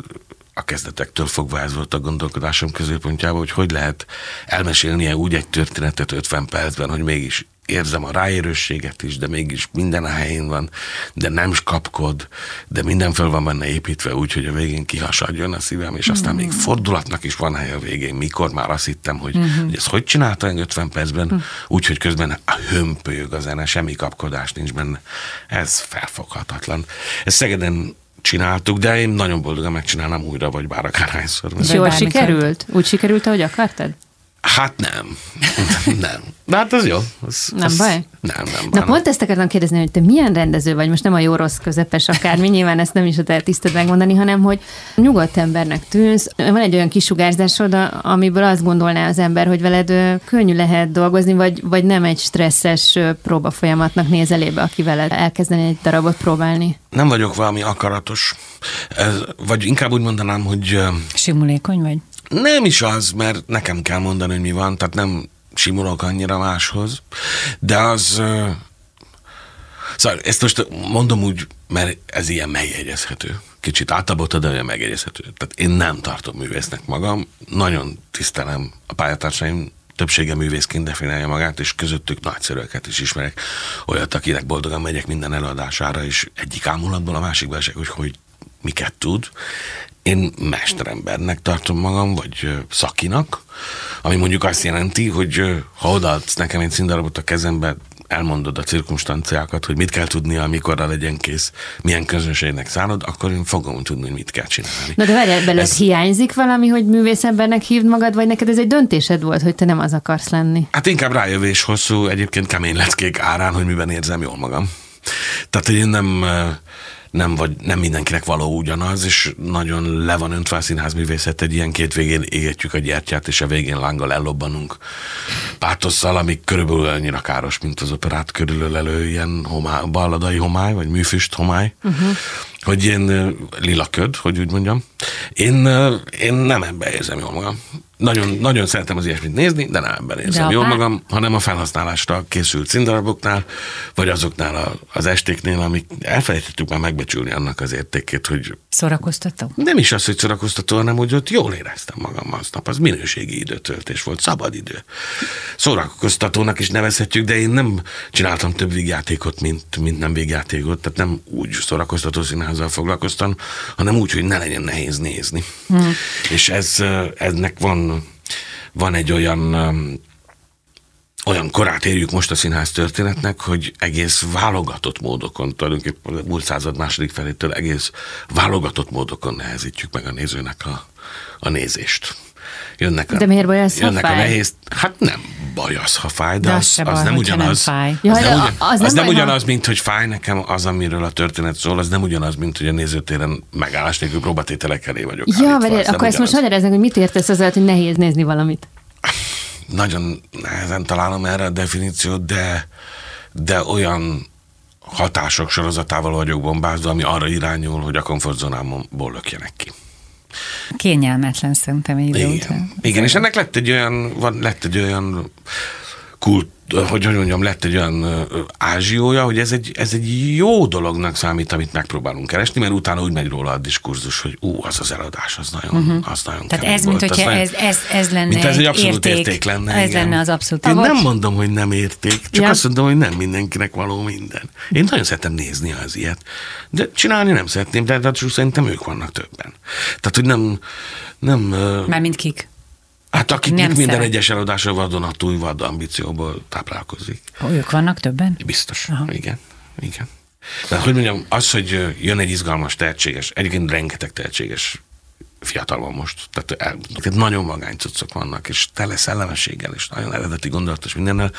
a kezdetektől fogva ez volt a gondolkodásom középpontjában, hogy hogy lehet elmesélnie úgy egy történetet 50 percben, hogy mégis érzem a ráérősséget is, de mégis minden a helyén van, de nem is kapkod, de minden föl van benne építve úgy, hogy a végén kihasadjon a szívem, és aztán mm-hmm. még fordulatnak is van hely a végén, mikor már azt hittem, hogy, mm-hmm. hogy ezt hogy csinálta 50 percben, mm. úgy, hogy közben a hömpölyög a zene, semmi kapkodás nincs benne. Ez felfoghatatlan. Ez Szegeden csináltuk, de én nagyon boldogan megcsinálnám újra, vagy bár akárhányszor. És jól sikerült? Úgy sikerült, ahogy akartad? Hát nem. nem. De hát az jó. Az, nem az, baj? Nem, nem. Na pont ezt akartam kérdezni, hogy te milyen rendező vagy, most nem a jó rossz közepes akármi, nyilván ezt nem is a te tiszted megmondani, hanem hogy nyugodt embernek tűnsz. Van egy olyan kisugárzásod, amiből azt gondolná az ember, hogy veled könnyű lehet dolgozni, vagy, vagy nem egy stresszes próba folyamatnak néz elébe, aki veled elkezdeni egy darabot próbálni. Nem vagyok valami akaratos, ez, vagy inkább úgy mondanám, hogy... Simulékony vagy? Nem is az, mert nekem kell mondani, hogy mi van, tehát nem simulok annyira máshoz, de az... Szóval ezt most mondom úgy, mert ez ilyen megjegyezhető. Kicsit átabota, de olyan megjegyezhető. Tehát én nem tartom művésznek magam, nagyon tisztelem a pályatársaim, többsége művészként definiálja magát, és közöttük nagyszerűeket is ismerek. Olyat, akinek boldogan megyek minden előadására, és egyik ámulatból a másikba esek, hogy hogy miket tud. Én mesterembernek tartom magam, vagy szakinak, ami mondjuk azt jelenti, hogy ha odaadsz nekem egy színdarabot a kezembe, elmondod a cirkumstanciákat, hogy mit kell tudnia, amikorra legyen kész, milyen közönségnek szállod, akkor én fogom tudni, hogy mit kell csinálni. Na de várjál, belőle ez... hiányzik valami, hogy művészembernek hívd magad, vagy neked ez egy döntésed volt, hogy te nem az akarsz lenni? Hát inkább rájövés hosszú, egyébként kemény leckék árán, hogy miben érzem jól magam. Tehát, hogy én nem nem, vagy, nem mindenkinek való ugyanaz, és nagyon le van öntve a színházművészet, egy ilyen két végén égetjük a gyertyát, és a végén lánggal ellobbanunk pátosszal, ami körülbelül annyira káros, mint az operát körülölelő ilyen homály, balladai homály, vagy műfüst homály. Uh-huh hogy én lila köd, hogy úgy mondjam. Én, én nem ebben érzem jól magam. Nagyon, nagyon szeretem az ilyesmit nézni, de nem ebben érzem jól magam, hanem a felhasználásra készült színdaraboknál, vagy azoknál a, az estéknél, amik elfelejtettük már megbecsülni annak az értékét, hogy... Szórakoztató? Nem is az, hogy szórakoztató, hanem hogy ott jól éreztem magam aznap. Az minőségi időtöltés volt, szabad idő. Szórakoztatónak is nevezhetjük, de én nem csináltam több végjátékot, mint, mint nem végjátékot, tehát nem úgy szórakoztató színházzal foglalkoztam, hanem úgy, hogy ne legyen nehéz nézni. Hmm. És ez, ennek van van egy olyan olyan korát érjük most a színház történetnek, hogy egész válogatott módokon, tulajdonképpen a múlt század második felétől egész válogatott módokon nehezítjük meg a nézőnek a, a nézést. Jönnek a, de miért baj az, jönnek ha fáj? a nehéz, hát nem baj az, ha fáj, de, de az, az, baj, az nem ugyanaz. Nem fáj. Ja, az, nem, ugyan, az, az nem, ugyanaz, mint hogy fáj nekem az, amiről a történet szól, az nem ugyanaz, mint hogy a nézőtéren megállás nélkül próbatételek elé vagyok. Ja, vagy akkor ezt most magyaráznak, hogy mit értesz az hogy nehéz nézni valamit? Nagyon nehezen találom erre a definíciót, de, de olyan hatások sorozatával vagyok bombázva, ami arra irányul, hogy a komfortzónámból lökjenek ki. Kényelmetlen szerintem idő Igen. Igen, és ennek lett egy olyan, van, lett egy olyan kult, hogy hogy mondjam, lett egy olyan ázsiója, hogy ez egy, ez egy jó dolognak számít, amit megpróbálunk keresni, mert utána úgy megy róla a diskurzus, hogy ú, az az eladás, az nagyon, uh-huh. az nagyon Tehát ez, mint hogyha ez, ez, ez lenne mint ez egy abszolút érték, érték lenne. Ez igen. lenne az abszolút. Én nem mondom, hogy nem érték, csak ja. azt mondom, hogy nem mindenkinek való minden. Én nagyon szeretem nézni az ilyet, de csinálni nem szeretném, de ráadásul szerintem ők vannak többen. Tehát, hogy nem... nem Mármint kik? Hát akik nem minden szeret. egyes eladásra vadonatúj vad ambícióból táplálkozik. Ó, ők vannak többen? Biztos, Aha. igen. igen. De hogy mondjam, az, hogy jön egy izgalmas, tehetséges, egyébként rengeteg tehetséges fiatal van most. Tehát, tehát nagyon magány cuccok vannak, és tele szellemességgel, és nagyon eredeti gondolatos mindennel.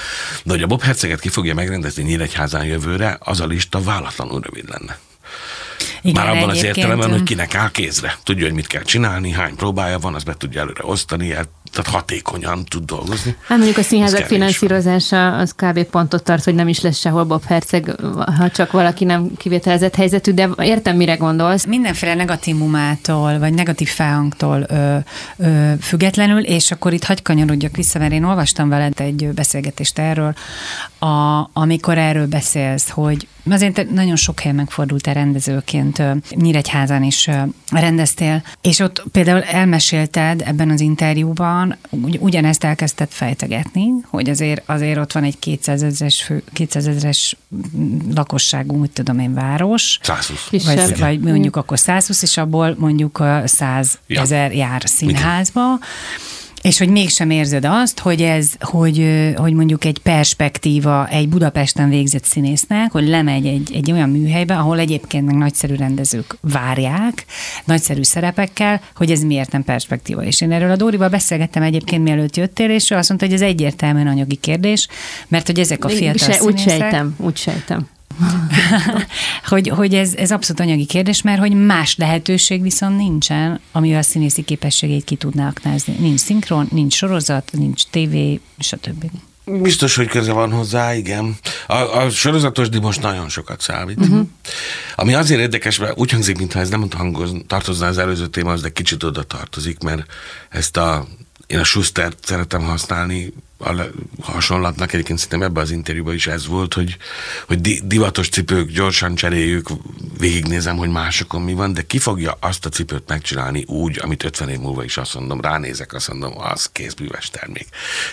De hogy a Bob Herceget ki fogja megrendezni Nyíregyházán jövőre, az a lista válatlanul rövid lenne. Igen, Már abban az értelemben, hogy kinek áll kézre. Tudja, hogy mit kell csinálni, hány próbája van, azt be tudja előre osztani, tehát hatékonyan tud dolgozni. Hát mondjuk a színházak finanszírozása az kb. pontot tart, hogy nem is lesz sehol Bob Herceg, ha csak valaki nem kivételezett helyzetű, de értem, mire gondolsz. Mindenféle negatívumától, vagy negatív felhangtól ö, ö, függetlenül, és akkor itt hagy kanyarodjak vissza, mert én olvastam veled egy beszélgetést erről, a, amikor erről beszélsz, hogy azért nagyon sok helyen megfordultál rendezőként, Nyíregyházán is rendeztél, és ott például elmesélted ebben az interjúban, ugy, ugyanezt elkezdted fejtegetni, hogy azért, azért ott van egy 200 ezeres, fő, 200 ezeres lakosságú, úgy tudom én, város. 120. Vagy, vagy mondjuk akkor 120, és abból mondjuk 100 ja. ezer jár színházba. Igen és hogy mégsem érzed azt, hogy ez, hogy, hogy mondjuk egy perspektíva egy Budapesten végzett színésznek, hogy lemegy egy, egy olyan műhelybe, ahol egyébként meg nagyszerű rendezők várják, nagyszerű szerepekkel, hogy ez miért nem perspektíva. És én erről a Dórival beszélgettem egyébként, mielőtt jöttél, és ő azt mondta, hogy ez egyértelműen anyagi kérdés, mert hogy ezek a fiatal Se, színészek... Úgy sejtem, úgy sejtem. hogy, hogy ez, ez abszolút anyagi kérdés, mert hogy más lehetőség viszont nincsen, amivel a színészi képességét ki tudná aknázni. Nincs szinkron, nincs sorozat, nincs tévé, stb. Biztos, hogy köze van hozzá, igen. A, a sorozatos most nagyon sokat számít. Uh-huh. Ami azért érdekes, mert úgy hangzik, mintha ez nem tartozna az előző témához, de kicsit oda tartozik, mert ezt a én a Schustert szeretem használni, a hasonlatnak egyébként szerintem ebben az interjúban is ez volt, hogy, hogy divatos cipők gyorsan cseréljük, végignézem, hogy másokon mi van, de ki fogja azt a cipőt megcsinálni úgy, amit 50 év múlva is azt mondom, ránézek, azt mondom, az kézbűves termék.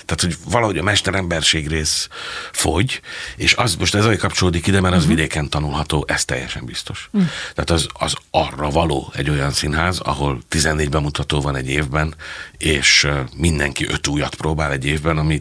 Tehát, hogy valahogy a mesteremberség rész fogy, és az most ez kapcsolódik ide, mert az uh-huh. vidéken tanulható, ez teljesen biztos. Uh-huh. Tehát az, az arra való egy olyan színház, ahol 14 bemutató van egy évben, és mindenki öt újat próbál egy évben, ami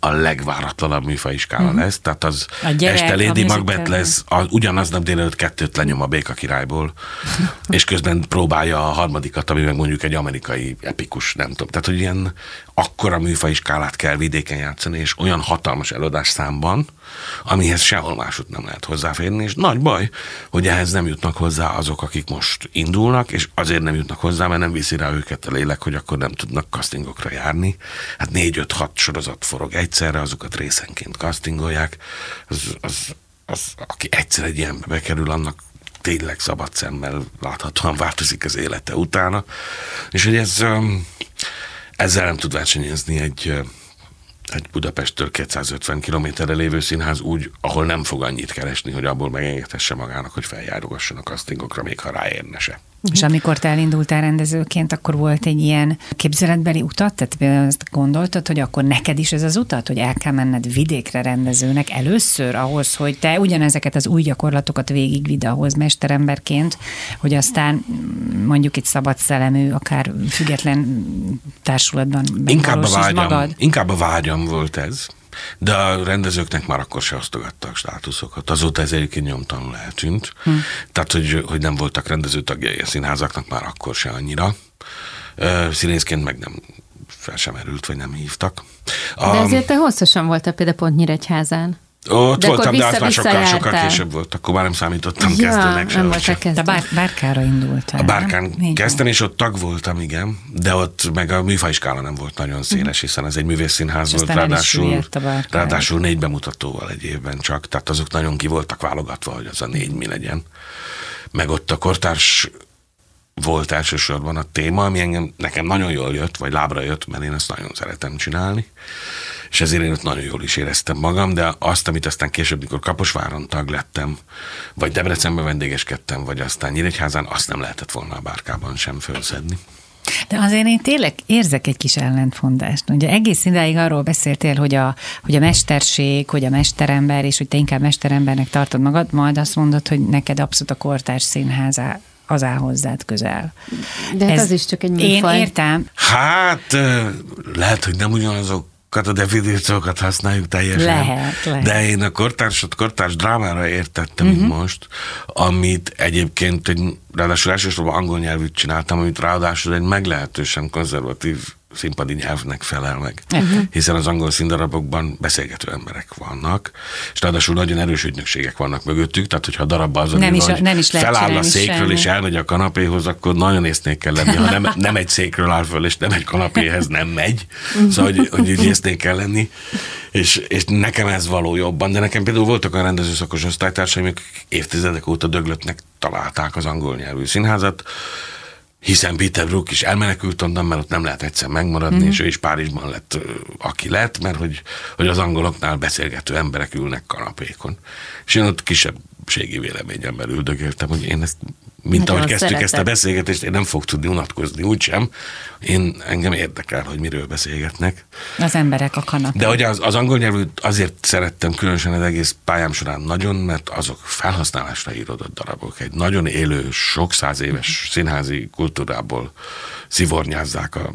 a legváratlanabb műfajiskála uh-huh. lesz, tehát az gyerek, este Lady Macbeth lesz, a, ugyanaznap délelőtt kettőt lenyom a Béka királyból, és közben próbálja a harmadikat, ami meg mondjuk egy amerikai epikus, nem tudom. Tehát, hogy ilyen akkora műfajiskálát kell vidéken játszani, és olyan hatalmas előadás számban, amihez sehol máshogy nem lehet hozzáférni, és nagy baj, hogy ehhez nem jutnak hozzá azok, akik most indulnak, és azért nem jutnak hozzá, mert nem viszi rá őket a lélek, hogy akkor nem tudnak castingokra járni. Hát négy-öt-hat sorozat forog egyszerre, azokat részenként castingolják. Az, az, az, aki egyszer egy ilyenbe bekerül, annak tényleg szabad szemmel láthatóan változik az élete utána. És hogy ez ezzel nem tud versenyezni egy egy Budapesttől 250 kilométerre lévő színház úgy, ahol nem fog annyit keresni, hogy abból megengedhesse magának, hogy feljárogasson a castingokra, még ha ráérne se. Uh-huh. És amikor te elindultál rendezőként, akkor volt egy ilyen képzeletbeli utat? Tehát azt gondoltad, hogy akkor neked is ez az utat, hogy el kell menned vidékre rendezőnek először ahhoz, hogy te ugyanezeket az új gyakorlatokat végigvidd ahhoz mesteremberként, hogy aztán mondjuk itt szabad szellemű, akár független társulatban inkább a vágyam, magad? Inkább a vágyam volt ez. De a rendezőknek már akkor se osztogattak státuszokat. Azóta ez egyébként nyomtalanul eltűnt. Hm. Tehát, hogy, hogy nem voltak rendezőtagjai a színházaknak már akkor se annyira. Színészként meg nem fel sem erült, vagy nem hívtak. De ezért te hosszasan voltál például pont Nyíregyházán. Ott de voltam, vissza, de az már sokkal, sokkal később volt, akkor már nem számítottam ja, kezdőnek nem volt kezdő. De bár, bárkára indultál. A bárkán nem? kezdtem, és ott tag voltam, igen, de ott meg a műfajskála nem volt nagyon széles, hiszen ez egy művészszínház volt, ráadásul, ráadásul négy bemutatóval egy évben csak, tehát azok nagyon ki voltak válogatva, hogy az a négy mi legyen. Meg ott a kortárs volt elsősorban a téma, ami engem, nekem nagyon jól jött, vagy lábra jött, mert én ezt nagyon szeretem csinálni és ezért én ott nagyon jól is éreztem magam, de azt, amit aztán később, mikor Kaposváron tag lettem, vagy Debrecenben vendégeskedtem, vagy aztán Nyíregyházán, azt nem lehetett volna a bárkában sem fölszedni. De azért én tényleg érzek egy kis ellentfondást. Ugye egész idáig arról beszéltél, hogy a, hogy a mesterség, hogy a mesterember, és hogy te inkább mesterembernek tartod magad, majd azt mondod, hogy neked abszolút a kortárs színházá az áll hozzád közel. De hát Ez, az is csak egy műfaj. Én értem. Hát lehet, hogy nem ugyanazok a definíciókat használjuk teljesen. Lehet, lehet. De én a kortársat kortárs drámára értettem uh-huh. most, amit egyébként egy, ráadásul elsősorban angol nyelvűt csináltam, amit ráadásul egy meglehetősen konzervatív színpadi nyelvnek felel meg. Uh-huh. Hiszen az angol színdarabokban beszélgető emberek vannak, és ráadásul nagyon erős ügynökségek vannak mögöttük, tehát hogyha a darabban az, nem is, nem is feláll a székről semmi. és elmegy a kanapéhoz, akkor nagyon észnék kell lenni. Ha nem, nem egy székről áll föl, és nem egy kanapéhez nem megy. Szóval, hogy, hogy így észnék kell lenni. És, és nekem ez való jobban, de nekem például voltak a rendezőszakos osztálytársaim, akik évtizedek óta döglöttnek találták az angol nyelvű színházat, hiszen Peter Brook is elmenekült onnan, mert ott nem lehet egyszer megmaradni, mm. és ő is Párizsban lett, aki lett, mert hogy, hogy az angoloknál beszélgető emberek ülnek kanapékon. És én ott kisebbségi véleményemmel üldögéltem, hogy én ezt mint Nagyon ahogy kezdtük szeretek. ezt a beszélgetést, én nem fog tudni unatkozni úgysem. Én engem érdekel, hogy miről beszélgetnek. Az emberek a kanapén. De hogy az, az angol nyelvűt azért szerettem különösen az egész pályám során nagyon, mert azok felhasználásra írodott darabok. Egy nagyon élő, sok száz éves színházi kultúrából szivornyázzák a,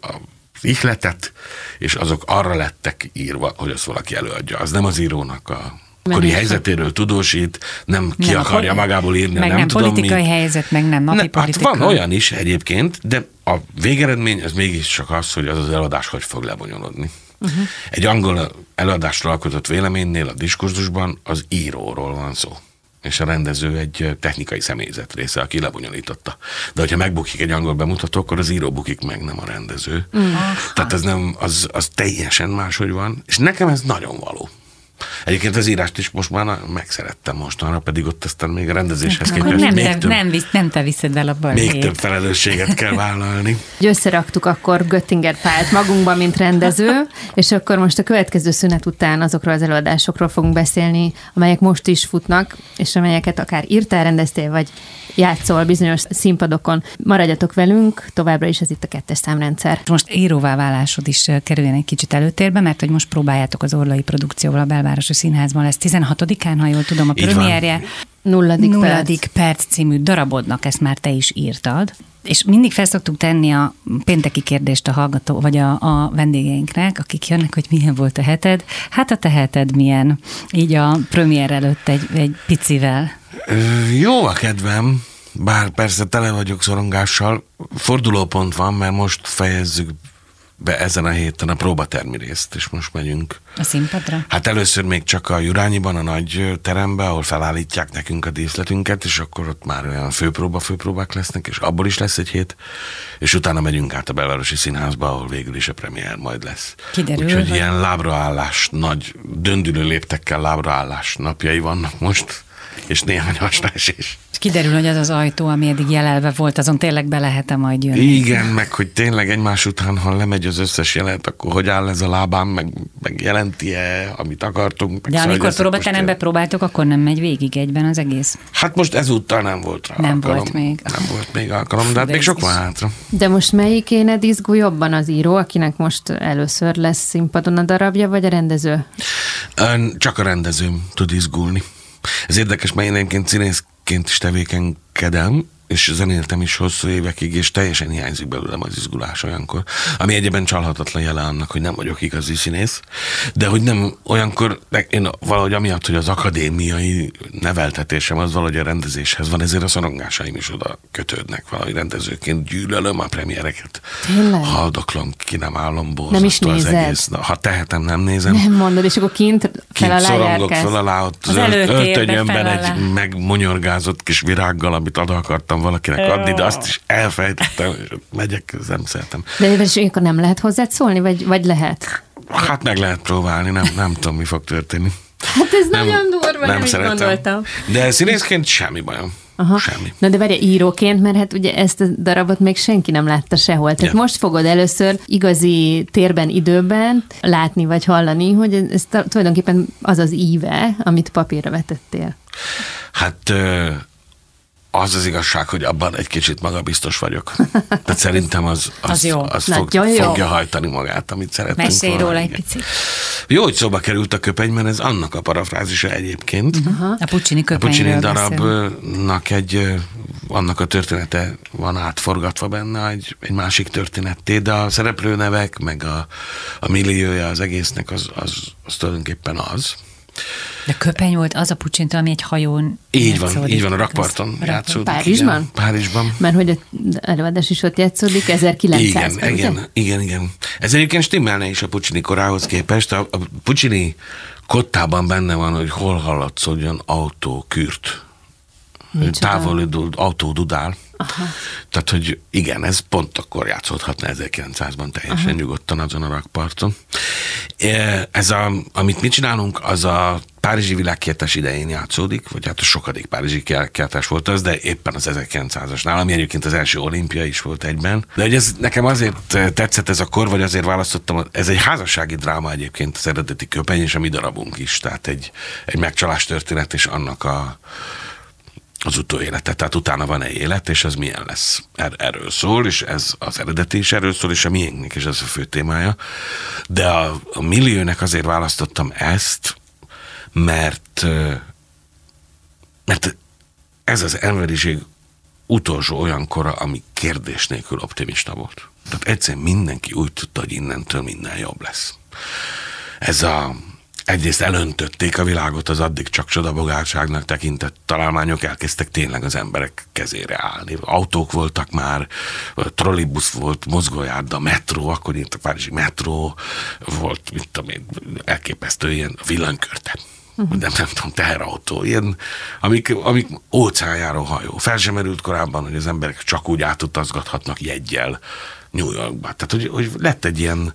a ihletet, és azok arra lettek írva, hogy azt valaki előadja. Az nem az írónak a akkori helyzetéről tudósít, nem ki nem, akarja magából írni, meg nem, nem tudom politikai mit. helyzet, meg nem napi ne, politika. Hát van olyan is egyébként, de a végeredmény az mégiscsak az, hogy az az előadás hogy fog lebonyolódni. Uh-huh. Egy angol előadásról alkotott véleménynél a diskurzusban az íróról van szó és a rendező egy technikai személyzet része, aki lebonyolította. De hogyha megbukik egy angol bemutató, akkor az író bukik meg, nem a rendező. Uh-huh. Tehát ez nem, az, az teljesen máshogy van, és nekem ez nagyon való. Egyébként az írást is most már megszerettem mostanra, pedig ott aztán még a rendezéshez képest nem, még te, több, nem, visz, nem te viszed el a balhét. Még több felelősséget kell vállalni. Összeraktuk akkor Göttinger Pált magunkba, mint rendező, és akkor most a következő szünet után azokról az előadásokról fogunk beszélni, amelyek most is futnak, és amelyeket akár írtál, rendeztél, vagy játszol bizonyos színpadokon. Maradjatok velünk, továbbra is ez itt a kettes számrendszer. Most íróvá válásod is kerüljen egy kicsit előtérbe, mert hogy most próbáljátok az Orlai produkcióval a Belvárosi Színházban lesz 16-án, ha jól tudom, a premierje. Nulladik, Nulladik perc. perc című darabodnak, ezt már te is írtad. És mindig felszoktuk tenni a pénteki kérdést a hallgató, vagy a, a vendégeinknek, akik jönnek, hogy milyen volt a heted. Hát a te heted milyen, így a premier előtt egy, egy picivel. Jó a kedvem, bár persze tele vagyok szorongással. Fordulópont van, mert most fejezzük be ezen a héten a próbatermi részt, és most megyünk. A színpadra? Hát először még csak a Jurányiban, a nagy teremben, ahol felállítják nekünk a díszletünket, és akkor ott már olyan főpróba, főpróbák lesznek, és abból is lesz egy hét, és utána megyünk át a Belvárosi Színházba, ahol végül is a premier majd lesz. Kiderül. Úgyhogy ilyen lábraállás, nagy döndülő léptekkel lábraállás napjai vannak most, és néhány hasnás is. És kiderül, hogy az az ajtó, ami eddig jelelve volt, azon tényleg be lehet majd jönni. Igen, meg hogy tényleg egymás után, ha lemegy az összes jelet, akkor hogy áll ez a lábám, meg, meg jelenti-e, amit akartunk. Meg De szóval, amikor próbaterembe próbáltok, akkor nem megy végig egyben az egész? Hát most ezúttal nem volt rá Nem alkalom. volt még. Nem volt még alkalom, de hát még sok van hátra. De most melyik éned izgul jobban az író, akinek most először lesz színpadon a darabja, vagy a rendező? Ön Csak a rendezőm tud izgulni. Ez érdekes, mert én egyébként színészként is tevékenykedem, és zenéltem is hosszú évekig, és teljesen hiányzik belőlem az izgulás olyankor. Ami egyébben csalhatatlan jele annak, hogy nem vagyok igazi színész, de hogy nem olyankor, én valahogy amiatt, hogy az akadémiai neveltetésem az valahogy a rendezéshez van, ezért a szorongásaim is oda kötődnek valahogy rendezőként. Gyűlölöm a premiereket. Tényleg? Haldoklom, ki nem állom Nem is borzasztó az nézed? egész. Na, ha tehetem, nem nézem. Nem mondod, és akkor kint fel alá szorongok fel alá, ott Az az öltönyömben egy megmonyorgázott kis virággal, amit oda akartam valakinek adni, de azt is elfejtettem, és megyek, nem szeretem. De és akkor nem lehet hozzád szólni, vagy, vagy lehet? Hát meg lehet próbálni, nem, nem tudom, mi fog történni. Hát ez nagyon durva, nem, nem gondoltam. De színészként semmi bajom. Aha. Semmi. Na de várj, íróként, mert hát ugye ezt a darabot még senki nem látta sehol. Tehát Ja. most fogod először igazi térben, időben látni vagy hallani, hogy ez, tulajdonképpen az az íve, amit papírra vetettél. Hát az az igazság, hogy abban egy kicsit magabiztos vagyok. Tehát szerintem az, az, Az jó. az fog, Nagyon jó. fogja hajtani magát, amit szeretnénk Mesélj róla egy picit. Jó, hogy szóba került a köpeny, mert ez annak a parafrázisa egyébként. A Puccini A köpenyről Puccini beszélünk. darabnak egy, ö, annak a története van átforgatva benne, egy, egy másik történetté, de a szereplőnevek, meg a, a milliója az egésznek az, az, az tulajdonképpen az. De köpeny volt az a Puccini, ami egy hajón Így van, így van, a rakparton játszódik. Párizsban? Igen, Párizsban. Mert hogy az előadás is ott játszódik, 1900 Igen, igen, igen, igen. Ez egyébként stimmelne is a Puccini korához képest. A, a Puccini kottában benne van, hogy hol hallatszódjon autókürt. Micsoda? Távolodó autó dudál. Aha. Tehát, hogy igen, ez pont akkor játszódhatna 1900-ban teljesen Aha. nyugodtan azon a rakparton. E, Ez a, amit mi csinálunk, az a Párizsi világkiáltás idején játszódik, vagy hát a sokadik Párizsi kiáltás volt az, de éppen az 1900-asnál, ami egyébként az első olimpia is volt egyben. De hogy ez nekem azért tetszett ez a kor, vagy azért választottam, ez egy házassági dráma egyébként az eredeti köpeny, és a mi darabunk is, tehát egy, egy megcsalás történet, és annak a, az utóélete, tehát utána van egy élet, és az milyen lesz. Er, erről szól, és ez az eredeti is erről szól, és a miénknek is ez a fő témája. De a, a milliónek azért választottam ezt, mert, mert ez az emberiség utolsó olyan kora, ami kérdés nélkül optimista volt. Tehát egyszerűen mindenki úgy tudta, hogy innentől minden jobb lesz. Ez a egyrészt elöntötték a világot az addig csak csodabogárságnak tekintett találmányok, elkezdtek tényleg az emberek kezére állni. Autók voltak már, trollibusz volt, mozgójárda, metró, akkor itt a Párizsi metró, volt, mit tudom én, elképesztő ilyen villanykörte. Uh-huh. Nem, nem tudom, teherautó, ilyen, amik, amik óceánjáró hajó. Fel sem merült korábban, hogy az emberek csak úgy átutazgathatnak jeggyel New Yorkba. Tehát, hogy, hogy lett egy ilyen,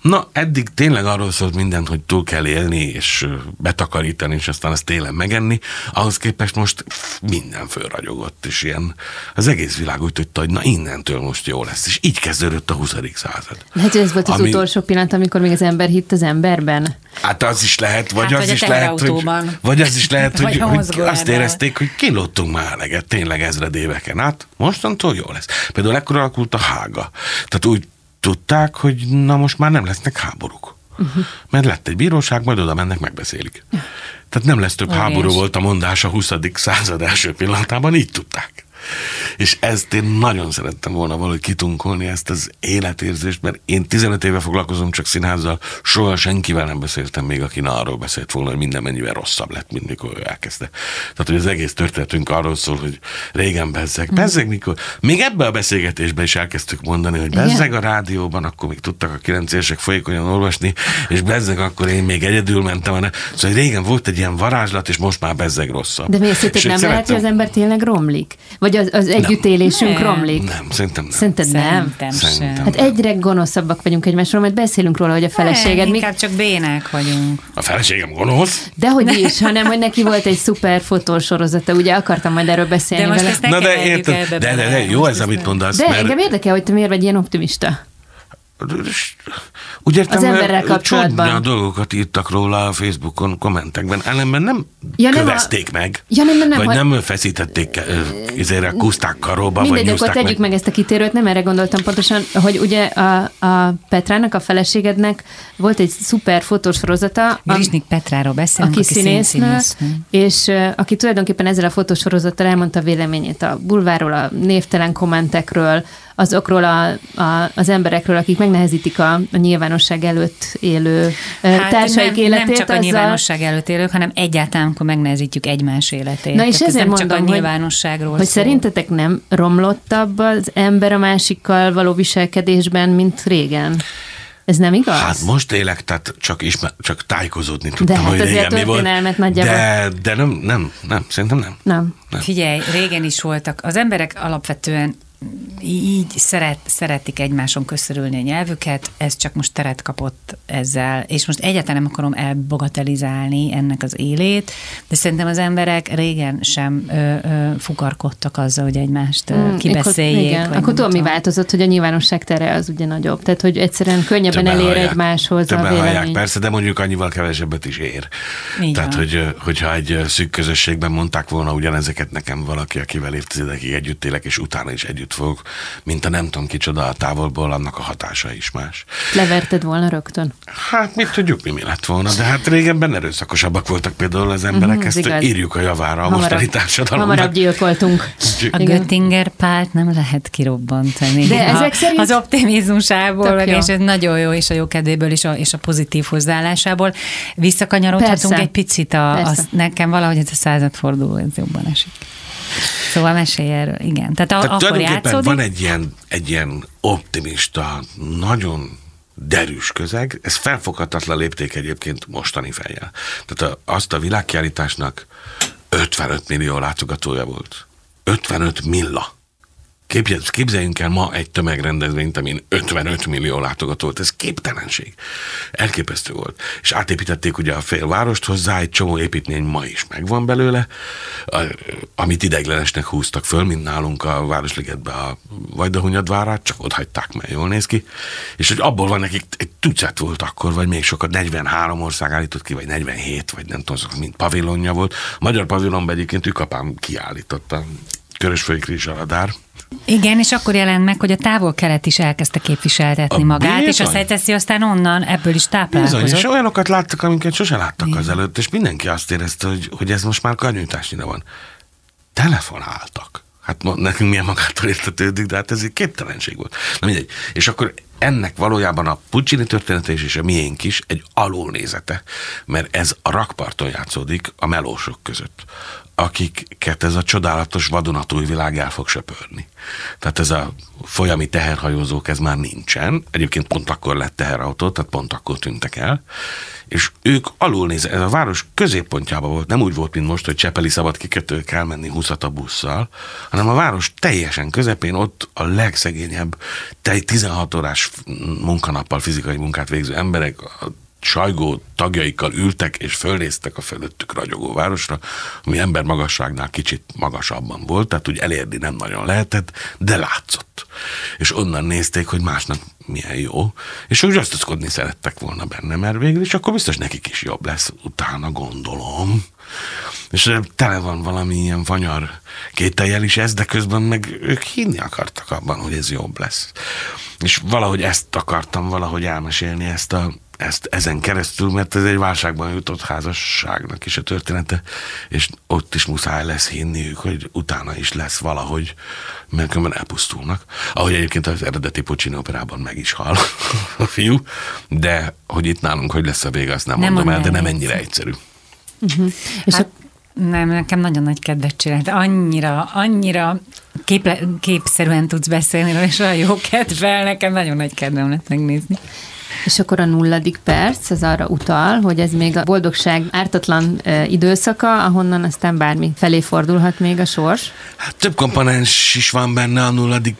na, eddig tényleg arról szólt minden, hogy túl kell élni, és betakarítani, és aztán azt télen megenni, ahhoz képest most minden fölragyogott, és ilyen, az egész világ úgy tudta, hogy na innentől most jó lesz, és így kezdődött a 20. század. Lehet, hogy ez volt az Ami- utolsó pillanat, amikor még az ember hitt az emberben. Hát az is lehet, vagy Hát, az vagy is lehet, hogy, vagy az is lehet, hogy, hogy azt érezték, hogy kilóttunk már eleget, tényleg ezred éveken át, mostantól jó lesz. Például ekkor alakult a hága. Tehát úgy tudták, hogy na most már nem lesznek háborúk. Uh-huh. Mert lett egy bíróság, majd oda mennek, megbeszélik. Tehát nem lesz több Óriás. háború volt a mondás a 20. század első pillanatában, így tudták. És ezt én nagyon szerettem volna valahogy kitunkolni, ezt az életérzést, mert én 15 éve foglalkozom csak színházzal, soha senkivel nem beszéltem még, aki arról beszélt volna, hogy minden mennyivel rosszabb lett, mint mikor ő elkezdte. Tehát, hogy az egész történetünk arról szól, hogy régen bezzeg, bezzeg mikor. Még ebbe a beszélgetésben is elkezdtük mondani, hogy bezzeg a rádióban, akkor még tudtak a kilenc évesek folyékonyan olvasni, és bezzeg akkor én még egyedül mentem. Szóval régen volt egy ilyen varázslat, és most már bezzeg rosszabb. De miért nem lehet, hogy az ember tényleg romlik? Vagy az, az együttélésünk nem. romlik? Nem, szerintem nem. Szerinted nem? Szerintem, szerintem Hát egyre gonoszabbak vagyunk egymásról, majd beszélünk róla, hogy a feleséged... Nem, inkább csak bének vagyunk. A feleségem gonosz? Dehogy is, hanem hogy neki volt egy szuper fotósorozata, ugye akartam majd erről beszélni de most vele. Ezt Na de, érted, de, de, de, de, jó ez, amit mondasz. De mert... engem érdekel, hogy te miért vagy ilyen optimista. Úgy értem, az emberrel kapcsolatban. a dolgokat írtak róla a Facebookon kommentekben, ellenben nem ja, nem kövezték a... meg, ja, nem, nem, vagy nem feszítették izére kuszták karóba, Mindegy, vagy akkor tegyük meg. meg ezt a kitérőt, nem erre gondoltam pontosan, hogy ugye a, a Petrának, a feleségednek volt egy szuper fotósorozata. Grisnik Petráról beszélünk, aki, aki színésznő, és aki tulajdonképpen ezzel a fotósorozattal elmondta véleményét a bulváról, a névtelen kommentekről, azokról a, a, az emberekről, akik megnehezítik a, a nyilvánosság előtt élő hát társaik nem, életét. Nem csak a nyilvánosság előtt élők, hanem egyáltalán, amikor megnehezítjük egymás életét. Na és Tehát ezért ez nem mondom, csak a nyilvánosságról hogy, hogy szerintetek nem romlottabb az ember a másikkal való viselkedésben, mint régen? Ez nem igaz? Hát most élek, tehát csak, ismer, csak tájékozódni tudtam, de hát hogy régen mi volt. Nagyjából. De, de nem, nem, nem, szerintem nem. Nem. nem. Figyelj, régen is voltak. Az emberek alapvetően így szeret, szeretik egymáson köszörülni a nyelvüket, ez csak most teret kapott ezzel, és most egyáltalán nem akarom elbogatelizálni ennek az élét, de szerintem az emberek régen sem ö, ö, fukarkodtak azzal, hogy egymást mm, kibeszéljék. Akkor, igen. akkor tudom, mi változott, hogy a nyilvánosság tere az ugye nagyobb, tehát hogy egyszerűen könnyebben Többen elér hallják, egymáshoz a vélemény. Hallják, persze, de mondjuk annyival kevesebbet is ér. Így tehát, van. hogy, hogyha egy szűk közösségben mondták volna ugyanezeket nekem valaki, akivel évtizedekig együtt élek, és utána is együtt együtt fogok, mint a nem tudom kicsoda a távolból, annak a hatása is más. Leverted volna rögtön? Hát mit tudjuk, mi, mi lett volna, de hát régenben erőszakosabbak voltak például az emberek, uh-huh, ezt igaz. írjuk a javára a hamarabb, mostani társadalomnak. Hamarabb gyilkoltunk. A Göttinger pált nem lehet kirobbantani. De ezek szerint... Az optimizmusából, meg, és ez nagyon jó, és a jó kedvéből, és a, és a pozitív hozzáállásából. Visszakanyarodhatunk Persze. egy picit, a, a, nekem valahogy ez a századforduló, ez jobban esik. Szóval mesélj erről, igen. Tehát, Tehát akkor játszódik? van egy ilyen, egy ilyen optimista, nagyon derűs közeg, ez felfoghatatlan lépték egyébként mostani fejjel. Tehát a, azt a világkiállításnak 55 millió látogatója volt. 55 milla. Képzeljünk el ma egy tömegrendezvényt, amin 55 millió látogató volt. Ez képtelenség. Elképesztő volt. És átépítették ugye a félvárost hozzá, egy csomó építmény ma is megvan belőle, amit ideiglenesnek húztak föl, mint nálunk a Városligetbe a Vajdahunyadvárát, csak ott hagyták, mert jól néz ki. És hogy abból van nekik egy tucat volt akkor, vagy még sokat, 43 ország állított ki, vagy 47, vagy nem tudom, mint pavilonja volt. A magyar pavilonban egyébként ükapám kiállította Körösfői Krizsaladár, igen, és akkor jelent meg, hogy a távol-kelet is elkezdte képviseltetni a magát, bizony. és a szejteszi aztán onnan ebből is táplálkozott. Bizony, és olyanokat láttak, amiket sose láttak Igen. azelőtt, és mindenki azt érezte, hogy, hogy ez most már kanyújtásnyira van. Telefonáltak. Hát nekünk milyen magától értetődik, de hát ez egy képtelenség volt. Na mindegy. És akkor ennek valójában a Puccini története is, és a miénk is egy alulnézete, mert ez a rakparton játszódik a melósok között akiket ez a csodálatos vadonatúj világ el fog söpörni. Tehát ez a folyami teherhajózók, ez már nincsen. Egyébként pont akkor lett teherautó, tehát pont akkor tűntek el. És ők alulnézve, ez a város középpontjában volt, nem úgy volt, mint most, hogy Csepeli szabad kikötő kell menni 20 a busszal, hanem a város teljesen közepén ott a legszegényebb, 16 órás munkanappal fizikai munkát végző emberek, sajgó tagjaikkal ültek és fölnéztek a fölöttük ragyogó városra, ami ember magasságnál kicsit magasabban volt, tehát úgy elérni nem nagyon lehetett, de látszott. És onnan nézték, hogy másnak milyen jó, és úgy rösztözkodni szerettek volna benne, mert végül is akkor biztos nekik is jobb lesz utána, gondolom. És tele van valami ilyen vanyar kételjel is ez, de közben meg ők hinni akartak abban, hogy ez jobb lesz. És valahogy ezt akartam valahogy elmesélni, ezt a ezt ezen keresztül, mert ez egy válságban jutott házasságnak is a története, és ott is muszáj lesz hinniük, hogy utána is lesz valahogy, mert különben elpusztulnak. Ahogy egyébként az eredeti Puccini operában meg is hal a fiú, de hogy itt nálunk hogy lesz a vége, azt nem, nem mondom el, de nem ennyire egyszerű. Uh-huh. És hát, a... Nem, nekem nagyon nagy kedvet csinált. Annyira, annyira képle, képszerűen tudsz beszélni, és olyan jó kedvel, nekem nagyon nagy kedvem lett megnézni. És akkor a nulladik perc, az arra utal, hogy ez még a boldogság ártatlan időszaka, ahonnan aztán bármi felé fordulhat még a sors. Hát több komponens is van benne a nulladik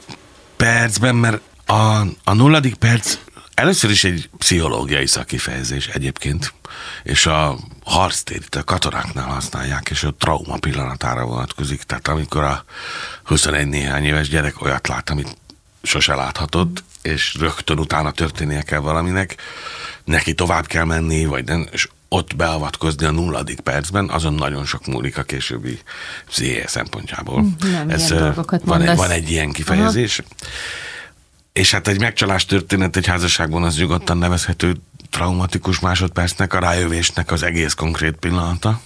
percben, mert a, a nulladik perc először is egy pszichológiai szakifejezés egyébként, és a harctérit a katonáknál használják, és a trauma pillanatára vonatkozik. Tehát amikor a 21 néhány éves gyerek olyat lát, amit sose láthatott, és rögtön utána történnie kell valaminek, neki tovább kell menni, vagy nem, és ott beavatkozni a nulladik percben, azon nagyon sok múlik a későbbi pszichéje szempontjából. Hm, nem, Ez van, egy, van egy ilyen kifejezés. Aha. És hát egy megcsalás történet egy házasságban az nyugodtan nevezhető traumatikus másodpercnek, a rájövésnek az egész konkrét pillanata.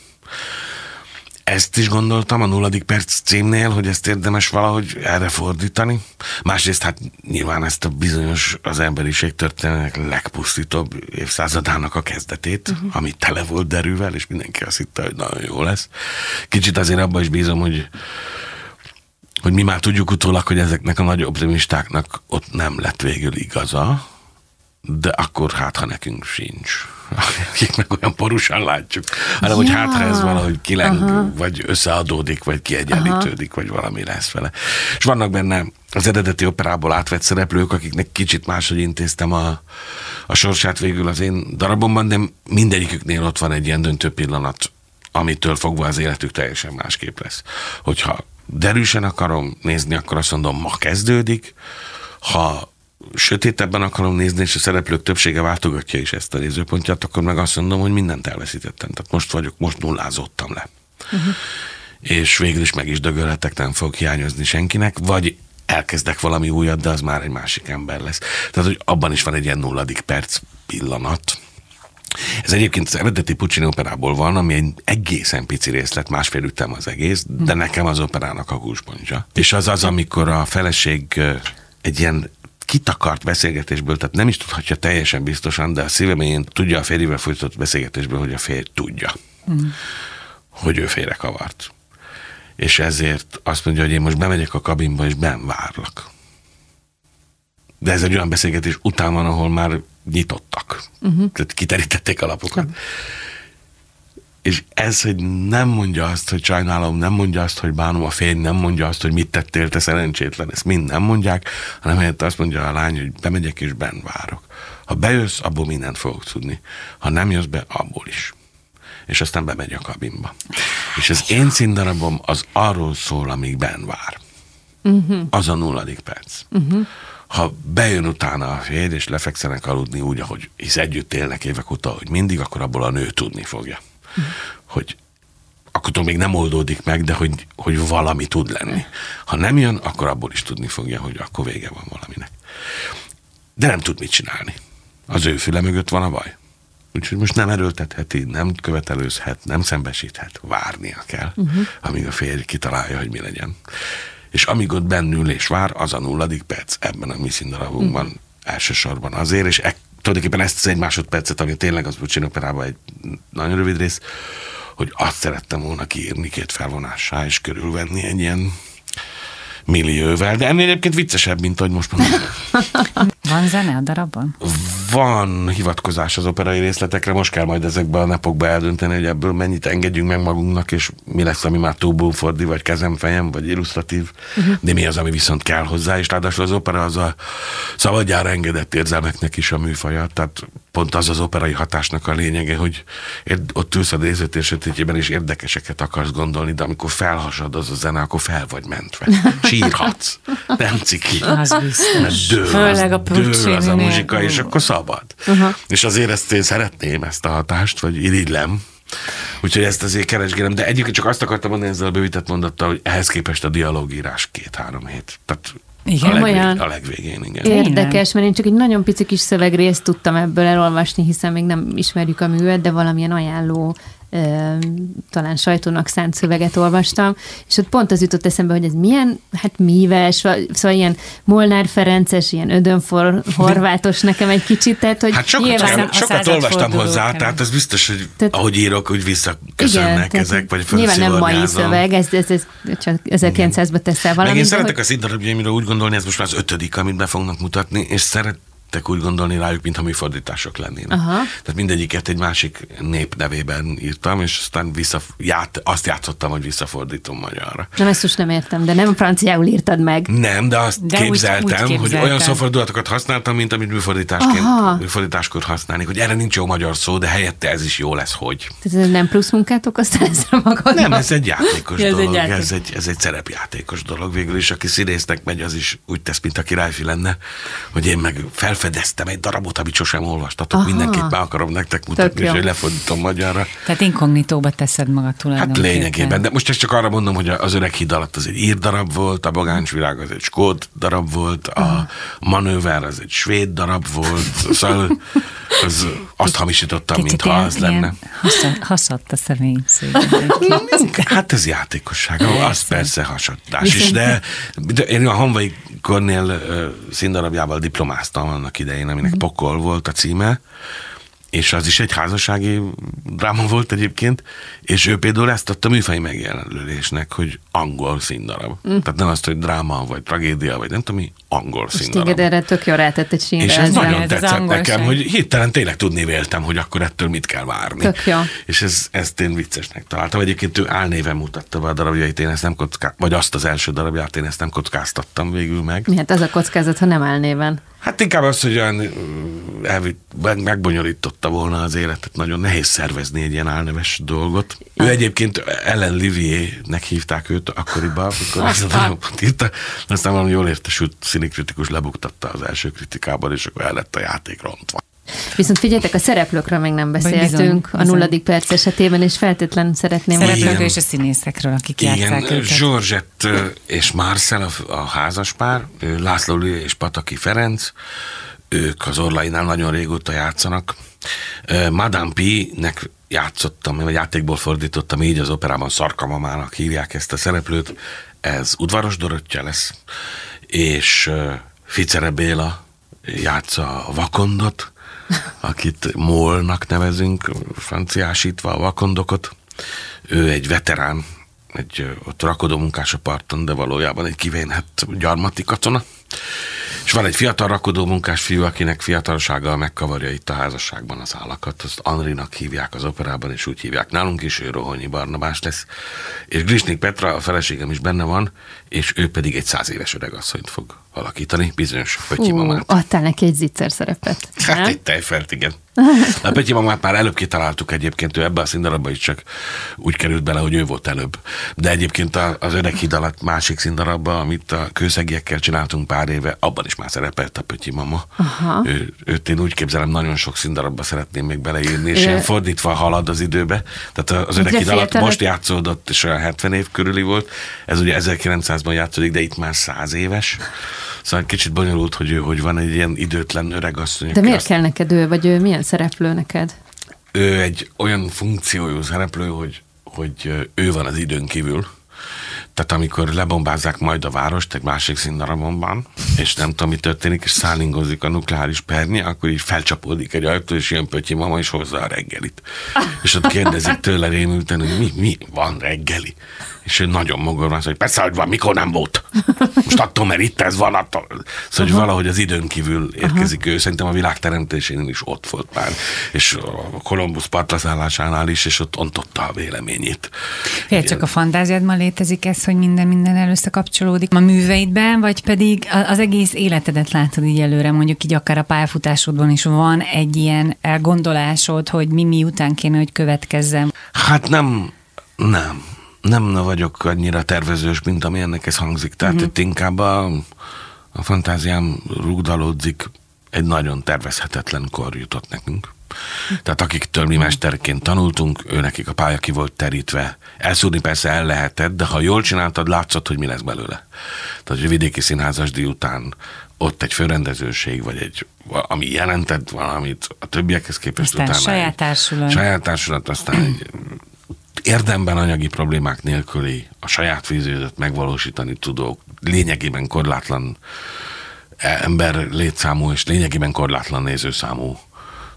Ezt is gondoltam a nulladik perc címnél, hogy ezt érdemes valahogy erre fordítani. Másrészt hát nyilván ezt a bizonyos az emberiség történetek legpusztítóbb évszázadának a kezdetét, uh-huh. ami tele volt derűvel, és mindenki azt hitte, hogy nagyon jó lesz. Kicsit azért abban is bízom, hogy hogy mi már tudjuk utólag, hogy ezeknek a nagy optimistáknak ott nem lett végül igaza, de akkor hát, ha nekünk sincs akik meg olyan porusan látjuk, hanem ja. hogy hát, ha ez valahogy kileng, Aha. vagy összeadódik, vagy kiegyenlítődik, Aha. vagy valami lesz vele. És vannak benne az eredeti operából átvett szereplők, akiknek kicsit máshogy intéztem a, a sorsát végül az én darabomban, de mindegyiküknél ott van egy ilyen döntő pillanat, amitől fogva az életük teljesen másképp lesz. Hogyha derűsen akarom nézni, akkor azt mondom, ma kezdődik, ha sötétebben akarom nézni, és a szereplők többsége váltogatja is ezt a nézőpontját, akkor meg azt mondom, hogy mindent elveszítettem. Tehát most vagyok, most nullázottam le. Uh-huh. És végül is meg is dögölhetek, nem fog hiányozni senkinek, vagy elkezdek valami újat, de az már egy másik ember lesz. Tehát, hogy abban is van egy ilyen nulladik perc pillanat. Ez egyébként az eredeti Puccini operából van, ami egy egészen pici részlet, másfél ütem az egész, de hm. nekem az operának a húspontja. És az az, amikor a feleség egy ilyen kitakart beszélgetésből, tehát nem is tudhatja teljesen biztosan, de a szívemén tudja a férjével folytatott beszélgetésből, hogy a férj tudja, mm. hogy ő félrekavart. És ezért azt mondja, hogy én most bemegyek a kabinba, és ben várlak. De ez egy olyan beszélgetés után van, ahol már nyitottak. Uh-huh. Tehát kiterítették a lapokat. Ja. És ez, hogy nem mondja azt, hogy sajnálom, nem mondja azt, hogy bánom a fény, nem mondja azt, hogy mit tettél, te szerencsétlen, ezt mind nem mondják, hanem helyett azt mondja a lány, hogy bemegyek és ben várok. Ha bejössz, abból mindent fogok tudni. Ha nem jössz be, abból is. És aztán bemegy a kabinba. És az én színdarabom az arról szól, amíg ben vár. Uh-huh. Az a nulladik perc. Uh-huh. Ha bejön utána a férj, és lefekszenek aludni úgy, ahogy hisz együtt élnek évek óta, hogy mindig, akkor abból a nő tudni fogja hogy akkor még nem oldódik meg, de hogy, hogy valami tud lenni. Ha nem jön, akkor abból is tudni fogja, hogy akkor vége van valaminek. De nem tud mit csinálni. Az ő füle mögött van a baj. Úgyhogy most nem erőltetheti, nem követelőzhet, nem szembesíthet, várnia kell, uh-huh. amíg a férj kitalálja, hogy mi legyen. És amíg ott bennül és vár, az a nulladik perc ebben a mi színdarabunkban uh-huh. elsősorban azért, és e- tulajdonképpen ezt az egy másodpercet, ami tényleg az Puccini operában egy nagyon rövid rész, hogy azt szerettem volna kiírni két felvonássá, és körülvenni egy ilyen millióvel, de ennél egyébként viccesebb, mint ahogy most mondom. Van zene a darabban? Van hivatkozás az operai részletekre, most kell majd ezekben a napokban eldönteni, hogy ebből mennyit engedjünk meg magunknak, és mi lesz, ami már túl fordi, vagy kezem, fejem, vagy illusztratív, uh-huh. de mi az, ami viszont kell hozzá, és ráadásul az opera az a szabadjára engedett érzelmeknek is a műfaja, tehát pont az az operai hatásnak a lényege, hogy ott ülsz a nézőtér sötétjében, és érdekeseket akarsz gondolni, de amikor felhasad az a zene, akkor fel vagy mentve. Sírhatsz. Nem ciki. Az biztos. Dől, Főleg a dől az a muzsika, és akkor szabad. Uh-huh. És azért ezt én szeretném, ezt a hatást, vagy irigylem. Úgyhogy ezt azért keresgélem, de egyébként csak azt akartam mondani ezzel a bővített mondattal, hogy ehhez képest a dialógírás két-három hét. Tehát Igen, a, legvég, olyan a legvégén, igen. Érdekes, mert én csak egy nagyon pici kis szövegrészt tudtam ebből elolvasni, hiszen még nem ismerjük a művet, de valamilyen ajánló talán sajtónak szánt szöveget olvastam, és ott pont az jutott eszembe, hogy ez milyen, hát míves, szóval ilyen Molnár Ferences, ilyen ödönfor, horvátos nekem egy kicsit, tehát hogy Hát sokat, nyilván sokat olvastam hozzá, tehát ez biztos, hogy tehát, ahogy írok, hogy visszaköszönnek igen, ezek, vagy Nyilván nem mai szöveg, ez, ez, ez csak 1900-ban teszel valamit. Meg én szeretek hogy... a színdarabjaimra úgy gondolni, ez most már az ötödik, amit be fognak mutatni, és szeret, szerettek úgy gondolni rájuk, mintha műfordítások lennének. Aha. Tehát mindegyiket egy másik nép nevében írtam, és aztán vissza, ját, azt játszottam, hogy visszafordítom magyarra. Nem, ezt most nem értem, de nem franciául írtad meg. Nem, de azt de képzeltem, úgy, úgy képzeltem, hogy olyan szófordulatokat használtam, mint amit műfordításként, műfordításkor használni, hogy erre nincs jó magyar szó, de helyette ez is jó lesz, hogy. Tehát ez nem plusz munkát okoztál ezzel magadnak? Nem, ez egy játékos ez dolog, egy játék. ez, egy, ez egy szerepjátékos dolog végül is, aki színésznek megy, az is úgy tesz, mint a királyfi lenne, hogy én meg fel felfedeztem egy darabot, amit sosem olvastatok, Aha. mindenképp be akarom nektek mutatni, és hogy lefordítom magyarra. Tehát inkognitóba teszed magad tulajdonképpen. Hát lényegében, de most ezt csak arra mondom, hogy az öreg híd alatt az egy ír darab volt, a Bagáncsvirág az egy skót darab volt, a manőver az egy svéd darab volt, szóval az, azt hamisítottam, mintha az lenne. Hasadt a személyiség. hát ez játékosság, az persze hasadás is, de, de én a Hanvai Kornél színdarabjával diplomáztam annak idején, aminek mm. Pokol volt a címe, és az is egy házassági dráma volt egyébként, és ő például ezt adta műfai megjelenülésnek, hogy angol színdarab. Mm. Tehát nem azt, hogy dráma, vagy tragédia, vagy nem tudom mi, angol és színdarab. És erre tök jó rátett egy sínre. És ez nagyon ez tetszett nekem, hogy hirtelen tényleg tudni véltem, hogy akkor ettől mit kell várni. Tök jó. És ez, ezt én viccesnek találtam. Egyébként ő álnéven mutatta be a darabjait, én ezt nem kocká... vagy azt az első darabját én ezt nem kockáztattam végül meg. Mi hát az a kockázat, ha nem álnéven? Hát inkább az, hogy olyan elvitt, megbonyolította volna az életet, nagyon nehéz szervezni egy ilyen álneves dolgot. Ő egyébként Ellen Livier-nek hívták őt akkoriban, amikor ezt a darabot írta, aztán valami jól értesült színikritikus lebuktatta az első kritikában, és akkor el lett a játék rontva. Viszont figyeljetek, a szereplőkről még nem beszéltünk bizony, a nulladik perc esetében, és feltétlen szeretném... Szereplőkről és a színészekről, akik Igen, játszák őket. Georgette és Marcel a, a házaspár, László Lő és Pataki Ferenc, ők az Orlainál nagyon régóta játszanak. Madame P-nek játszottam, vagy játékból fordítottam így az operában Szarkamamának hívják ezt a szereplőt. Ez udvaros Dorottya lesz, és Ficere Béla játsza a vakondot, akit Molnak nevezünk, franciásítva a vakondokot. Ő egy veterán, egy ott rakodó munkás a parton, de valójában egy kivénhet gyarmati katona. És van egy fiatal rakodó munkás fiú, akinek fiatalsággal megkavarja itt a házasságban az állakat. Azt Anrinak hívják az operában, és úgy hívják nálunk is, ő Rohonyi Barnabás lesz. És Grisnik Petra, a feleségem is benne van, és ő pedig egy száz éves öregasszonyt fog alakítani, bizonyos Pötyi mamát. Adtál neki egy zicser szerepet. Hát egy tejfelt, igen. A Pötyi mamát már előbb kitaláltuk egyébként, ő ebbe a színdarabba is csak úgy került bele, hogy ő volt előbb. De egyébként az öreg híd alatt másik színdarabba, amit a kőszegiekkel csináltunk pár éve, abban is már szerepelt a Pötyi mama. Aha. Ő, őt én úgy képzelem, nagyon sok színdarabba szeretném még beleírni, és ilyen fordítva halad az időbe. Tehát az öreg alatt most játszódott, és olyan 70 év körüli volt. Ez ugye 1900-ban játszódik, de itt már 100 éves. Szóval kicsit bonyolult, hogy ő hogy van egy ilyen időtlen öreg asszony. De miért azt... kell neked ő, vagy ő milyen szereplő neked? Ő egy olyan funkciójú szereplő, hogy, hogy ő van az időn kívül. Tehát amikor lebombázzák majd a várost egy másik színdarabonban, és nem tudom, mi történik, és szállingozik a nukleáris pernye, akkor így felcsapódik egy ajtó, és jön Pötyi mama, és hozza a reggelit. És ott kérdezik tőle rémülten, hogy mi, mi van reggeli és ő nagyon mogorva, hogy persze, hogy van, mikor nem volt. Most attól, mert itt ez van, attól. Szóval, hogy valahogy az időn kívül érkezik Aha. ő. Szerintem a világ teremtésén is ott volt már. És a Kolumbusz partlaszállásánál is, és ott ontotta a véleményét. Fél csak a fantáziádban létezik ez, hogy minden minden összekapcsolódik a műveidben, vagy pedig az egész életedet látod így előre, mondjuk így akár a pályafutásodban is van egy ilyen elgondolásod, hogy mi miután kéne, hogy következzem? Hát nem, nem nem vagyok annyira tervezős, mint ami ennek ez hangzik. Tehát uh-huh. itt inkább a, a fantáziám rúgdalódzik, egy nagyon tervezhetetlen kor jutott nekünk. Tehát akiktől mi mesterként tanultunk, ő nekik a pálya ki volt terítve. Elszúrni persze el lehetett, de ha jól csináltad, látszott, hogy mi lesz belőle. Tehát, hogy a vidéki színházas után ott egy főrendezőség, vagy egy, ami jelentett valamit a többiekhez képest aztán utána. saját társulat. Saját társulat, aztán egy érdemben anyagi problémák nélküli a saját vízőzet megvalósítani tudó, lényegében korlátlan ember létszámú és lényegében korlátlan nézőszámú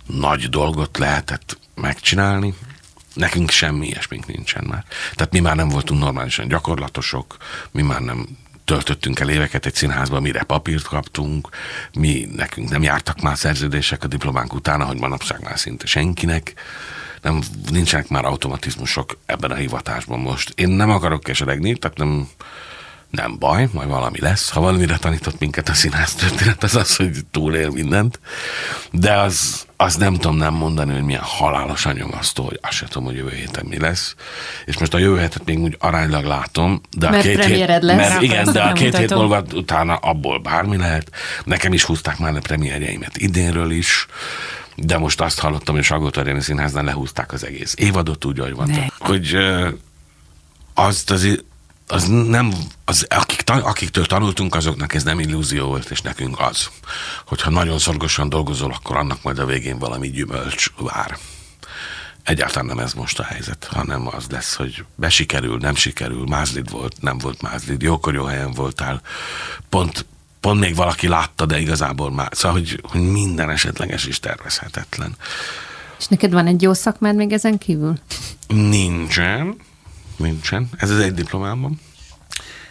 nagy dolgot lehetett megcsinálni. Nekünk semmi ilyesmink nincsen már. Tehát mi már nem voltunk normálisan gyakorlatosok, mi már nem töltöttünk el éveket egy színházban, mire papírt kaptunk, mi nekünk nem jártak már szerződések a diplománk után, ahogy manapság már szinte senkinek nem, nincsenek már automatizmusok ebben a hivatásban most. Én nem akarok keseregni, tehát nem, nem baj, majd valami lesz. Ha valamire tanított minket a színász történet, az az, hogy túlél mindent. De az, az nem tudom nem mondani, hogy milyen halálos anyagasztó, hogy azt sem tudom, hogy jövő héten mi lesz. És most a jövő hetet még úgy aránylag látom, de mert a két hét, lesz. mert igen, de a két hét múlva utána abból bármi lehet. Nekem is húzták már a premierjeimet idénről is de most azt hallottam, hogy a Salgó Színháznál lehúzták az egész évadot úgy, ahogy van. Hogy azt az, az nem, az, akik, akiktől tanultunk, azoknak ez nem illúzió volt, és nekünk az. Hogyha nagyon szorgosan dolgozol, akkor annak majd a végén valami gyümölcs vár. Egyáltalán nem ez most a helyzet, hanem az lesz, hogy besikerül, nem sikerül, mázlid volt, nem volt mázlid, jókor jó helyen voltál, pont, pont még valaki látta, de igazából már, szóval, hogy, hogy minden esetleges is tervezhetetlen. És neked van egy jó szakmád még ezen kívül? Nincsen, nincsen. Ez az egy diplomámban.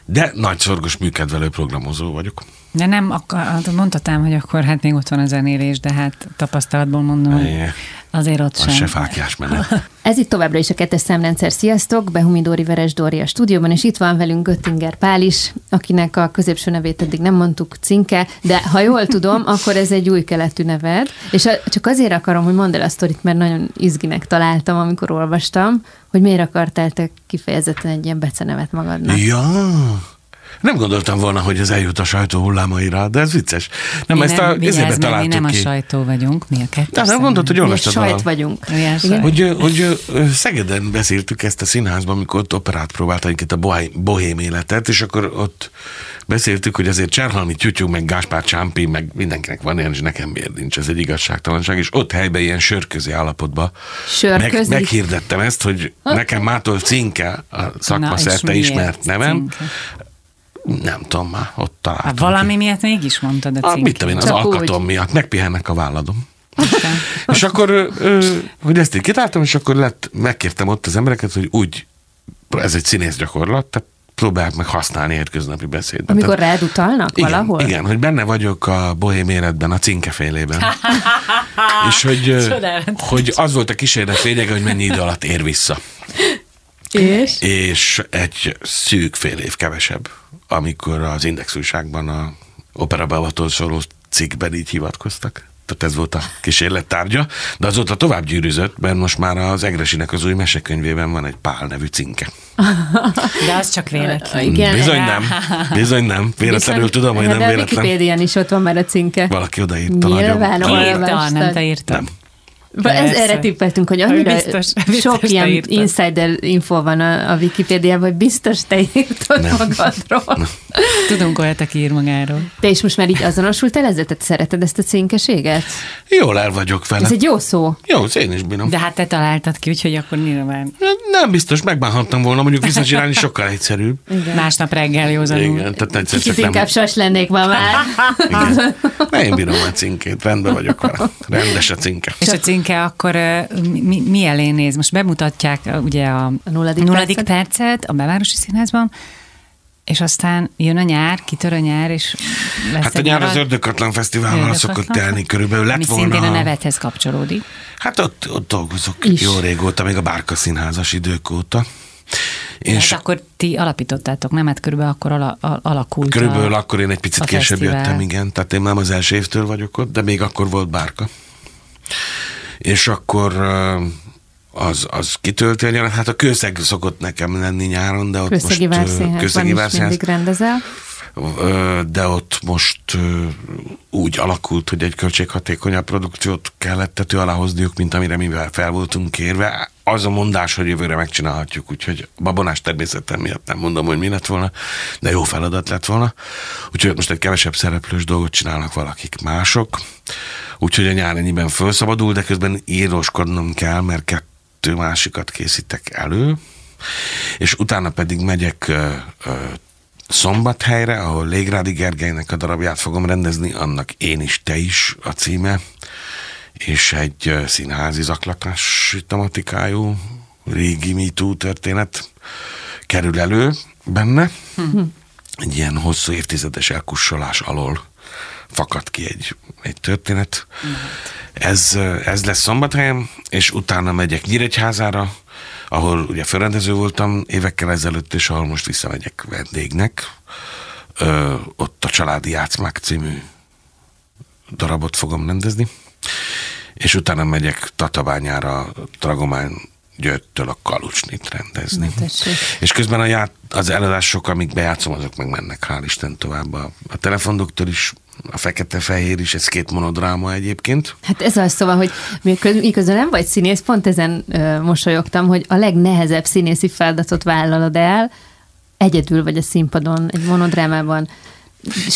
De nagy szorgos műkedvelő programozó vagyok. De nem, akkor, hát mondhatám, hogy akkor hát még ott van a zenélés, de hát tapasztalatból mondom, hogy azért ott az sem. se fákjás menet. Ez itt továbbra is a kettes szemrendszer. Sziasztok! Behumi Dóri Veres Dóri a stúdióban, és itt van velünk Göttinger Pál is, akinek a középső nevét eddig nem mondtuk, Cinke, de ha jól tudom, akkor ez egy új keletű neved, és csak azért akarom, hogy mondd el a sztorit, mert nagyon izginek találtam, amikor olvastam, hogy miért akartál te kifejezetten egy ilyen becenevet magadnak. Ja, nem gondoltam volna, hogy ez eljut a sajtó hullámaira, de ez vicces. Nem, mi ezt nem, a, vigyázz, mert mi nem ki. a sajtó vagyunk, mi a kettő. Nem, nem gondolt, hogy olvastad Mi sajt vagyunk. Igen. Hogy, hogy Szegeden beszéltük ezt a színházban, amikor ott operát próbálták itt a bohém életet, és akkor ott beszéltük, hogy azért Cserhalmi Tyutyú, meg Gáspár Csámpi, meg mindenkinek van ilyen, és nekem miért nincs, ez egy igazságtalanság, és ott helyben ilyen sörközi állapotban meg, meghirdettem ezt, hogy nekem Mától Cinke a szakma szerte ismert nevem, cinke? Nem tudom már, ott találtam. Hát valami ki. miatt mégis mondtad a cinkét. Mit tudom én, az alkatom úgy. miatt, megpihennek a válladom. és akkor, ö, hogy ezt én kitáltam, és akkor lett, megkértem ott az embereket, hogy úgy, ez egy színész gyakorlat, tehát próbálják meg használni érköznapi beszédben. Amikor rád utalnak igen, valahol? Igen, hogy benne vagyok a bohém életben, a cinkefélében. és hogy, hogy az volt a kísérlet lényege, hogy mennyi idő alatt ér vissza. És? És egy szűk fél év kevesebb, amikor az Index újságban a operabeavatól szóló cikkben így hivatkoztak. Tehát ez volt a kísérlet tárgya, de azóta tovább gyűrűzött, mert most már az Egresinek az új mesekönyvében van egy Pál nevű cinke. De az csak véletlen. Igen. Bizony nem. Bizony nem. Véletlenül Viszont, tudom, hogy nem véletlen. De a Wikipédián is ott van már a cinke. Valaki odaírta. Nyilván olvastad. Nem te írtad. Nem. Ez, erre tippeltünk, hogy annyira biztos, biztos sok ilyen írtad. insider info van a, a Wikipédiában, hogy biztos te írtad Nem. magadról. Nem. Tudunk olyat, aki ír magáról. Te is most már így azonosultál ezzel? Tehát szereted ezt a cinkeséget? Jól el vagyok vele. Ez egy jó szó. Jó, én is bírom. De hát te találtad ki, úgyhogy akkor nyilván. Nem biztos, megbánhattam volna, mondjuk visszacsinálni sokkal egyszerűbb. Igen. Másnap reggel józanul. Igen, tehát egyszer csak nem... inkább sas lennék ma már. Igen. Én bírom a cinkét, rendben vagyok vele. Rendes a cinke. És a cinke akkor mi, mi elé néz? Most bemutatják ugye a, a nulladik, nulladik percet. percet a Bevárosi Színházban, és aztán jön a nyár, kitör a nyár, és lesz Hát a nyár az Ördökatlan Fesztiválval szokott telni körülbelül. Lett ami volna... szintén a nevethez kapcsolódik. Hát ott, ott dolgozok is. jó régóta, még a Bárka Színházas idők óta. És hát akkor ti alapítottátok, nem? Hát körülbelül akkor ala, alakult Körülbelül a, akkor én egy picit később fesztivál. jöttem, igen. Tehát én nem az első évtől vagyok ott, de még akkor volt Bárka és akkor az, az nyarat. Hát a kőszeg szokott nekem lenni nyáron, de ott Kőszegi most... Várszínházban Kőszegi Várszínház. mindig rendezel. De ott most úgy alakult, hogy egy költséghatékonyabb produkciót kellett tető alá hozniuk, mint amire mivel fel voltunk kérve. Az a mondás, hogy jövőre megcsinálhatjuk, úgyhogy babonás természetem miatt nem mondom, hogy mi lett volna, de jó feladat lett volna. Úgyhogy most egy kevesebb szereplős dolgot csinálnak valakik mások. Úgyhogy a nyár ennyiben felszabadul, de közben íroskodnom kell, mert kettő másikat készítek elő, és utána pedig megyek Szombathelyre, ahol Légrádi Gergelynek a darabját fogom rendezni, annak Én is, te is a címe, és egy színházi zaklatási tematikájú régi MeToo történet kerül elő benne. Hm. Egy ilyen hosszú évtizedes elkussolás alól fakad ki egy, egy történet. Ez, ez lesz szombathelyen, és utána megyek Nyíregyházára, ahol ugye fölrendező voltam évekkel ezelőtt, és ahol most visszamegyek vendégnek. Ö, ott a Családi Játszmák című darabot fogom rendezni, és utána megyek Tatabányára Dragomány Györgytől a Kalucsnit rendezni. És közben a ját, az előadások, amik bejátszom, azok meg mennek, hál' Isten tovább. A, a telefondoktor is a fekete-fehér is, ez két monodráma egyébként. Hát ez az szóval, hogy miközben nem vagy színész, pont ezen ö, mosolyogtam, hogy a legnehezebb színészi feladatot vállalod el, egyedül vagy a színpadon, egy monodrámában.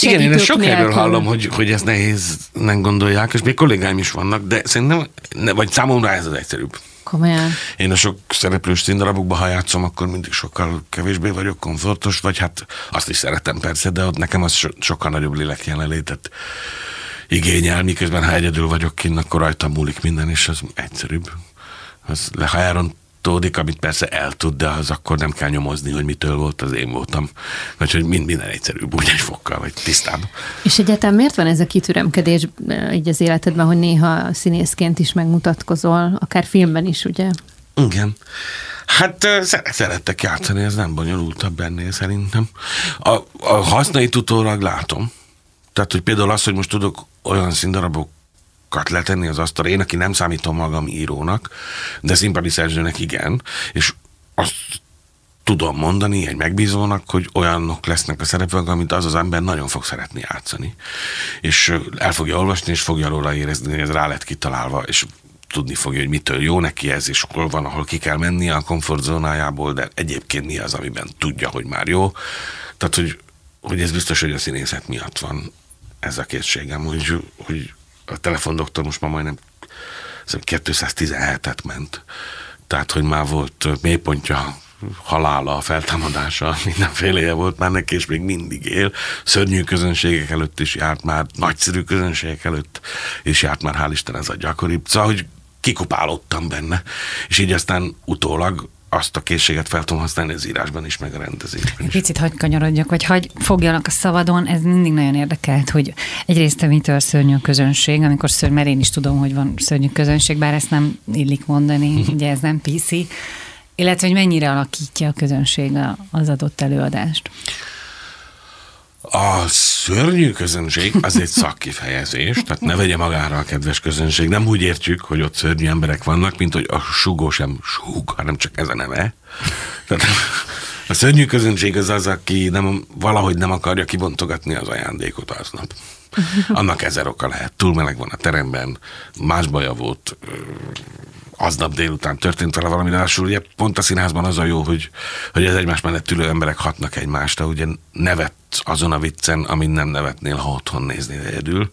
Igen, én ezt sok helyről hallom, hogy, hogy ez nehéz, nem gondolják, és még kollégáim is vannak, de szerintem, vagy számomra ez az egyszerűbb. Komolyan. Én a sok szereplős színdarabokban, ha játszom, akkor mindig sokkal kevésbé vagyok komfortos, vagy hát azt is szeretem persze, de ott nekem az so- sokkal nagyobb lélek jelenlétet igényel, miközben ha egyedül vagyok kint, akkor rajtam múlik minden, és az egyszerűbb. Az, ha elront, tódik, amit persze el tud, de az akkor nem kell nyomozni, hogy mitől volt, az én voltam. Vagy hogy mind, minden egyszerűbb, úgy egy fokkal, vagy tisztább. És egyáltalán miért van ez a kitüremkedés eh, így az életedben, hogy néha színészként is megmutatkozol, akár filmben is, ugye? Igen. Hát szerettek játszani, ez nem bonyolultabb ennél szerintem. A, a hasznait utólag látom. Tehát, hogy például az, hogy most tudok olyan színdarabok letenni az asztalra. Én, aki nem számítom magam írónak, de színpadi szerzőnek igen, és azt tudom mondani egy megbízónak, hogy olyanok lesznek a szerepek, amit az az ember nagyon fog szeretni játszani. És el fogja olvasni, és fogja róla érezni, hogy ez rá lett kitalálva, és tudni fogja, hogy mitől jó neki ez, és hol van, ahol ki kell mennie a komfortzónájából, de egyébként mi az, amiben tudja, hogy már jó. Tehát, hogy, hogy ez biztos, hogy a színészet miatt van ez a készségem, hogy, hogy a telefondoktor most már majdnem 217-et ment. Tehát, hogy már volt mélypontja halála, feltámadása, mindenféleje volt már neki, és még mindig él. Szörnyű közönségek előtt is járt már, nagyszerű közönségek előtt is járt már, hál' Isten ez a gyakoribb. Szóval, hogy kikupálódtam benne, és így aztán utólag azt a készséget fel tudom használni az írásban is, meg a rendezésben is. Picit hagyd kanyarodjak, vagy hagy fogjanak a szabadon, ez mindig nagyon érdekelt, hogy egyrészt mitől szörnyű a közönség, amikor szörny, mert én is tudom, hogy van szörnyű közönség, bár ezt nem illik mondani, ugye ez nem PC, illetve hogy mennyire alakítja a közönség az adott előadást. A szörnyű közönség az egy szakkifejezés, tehát ne vegye magára a kedves közönség. Nem úgy értjük, hogy ott szörnyű emberek vannak, mint hogy a sugó sem súg, hanem csak ez a neve. Tehát a szörnyű közönség az az, aki nem, valahogy nem akarja kibontogatni az ajándékot aznap. Annak ezer oka lehet. Túl meleg van a teremben, más baja volt, aznap délután történt vele valami, ráadásul ugye pont a színházban az a jó, hogy, hogy az egymás mellett ülő emberek hatnak egymásra, ugye nevet azon a viccen, amin nem nevetnél, ha otthon néznél egyedül,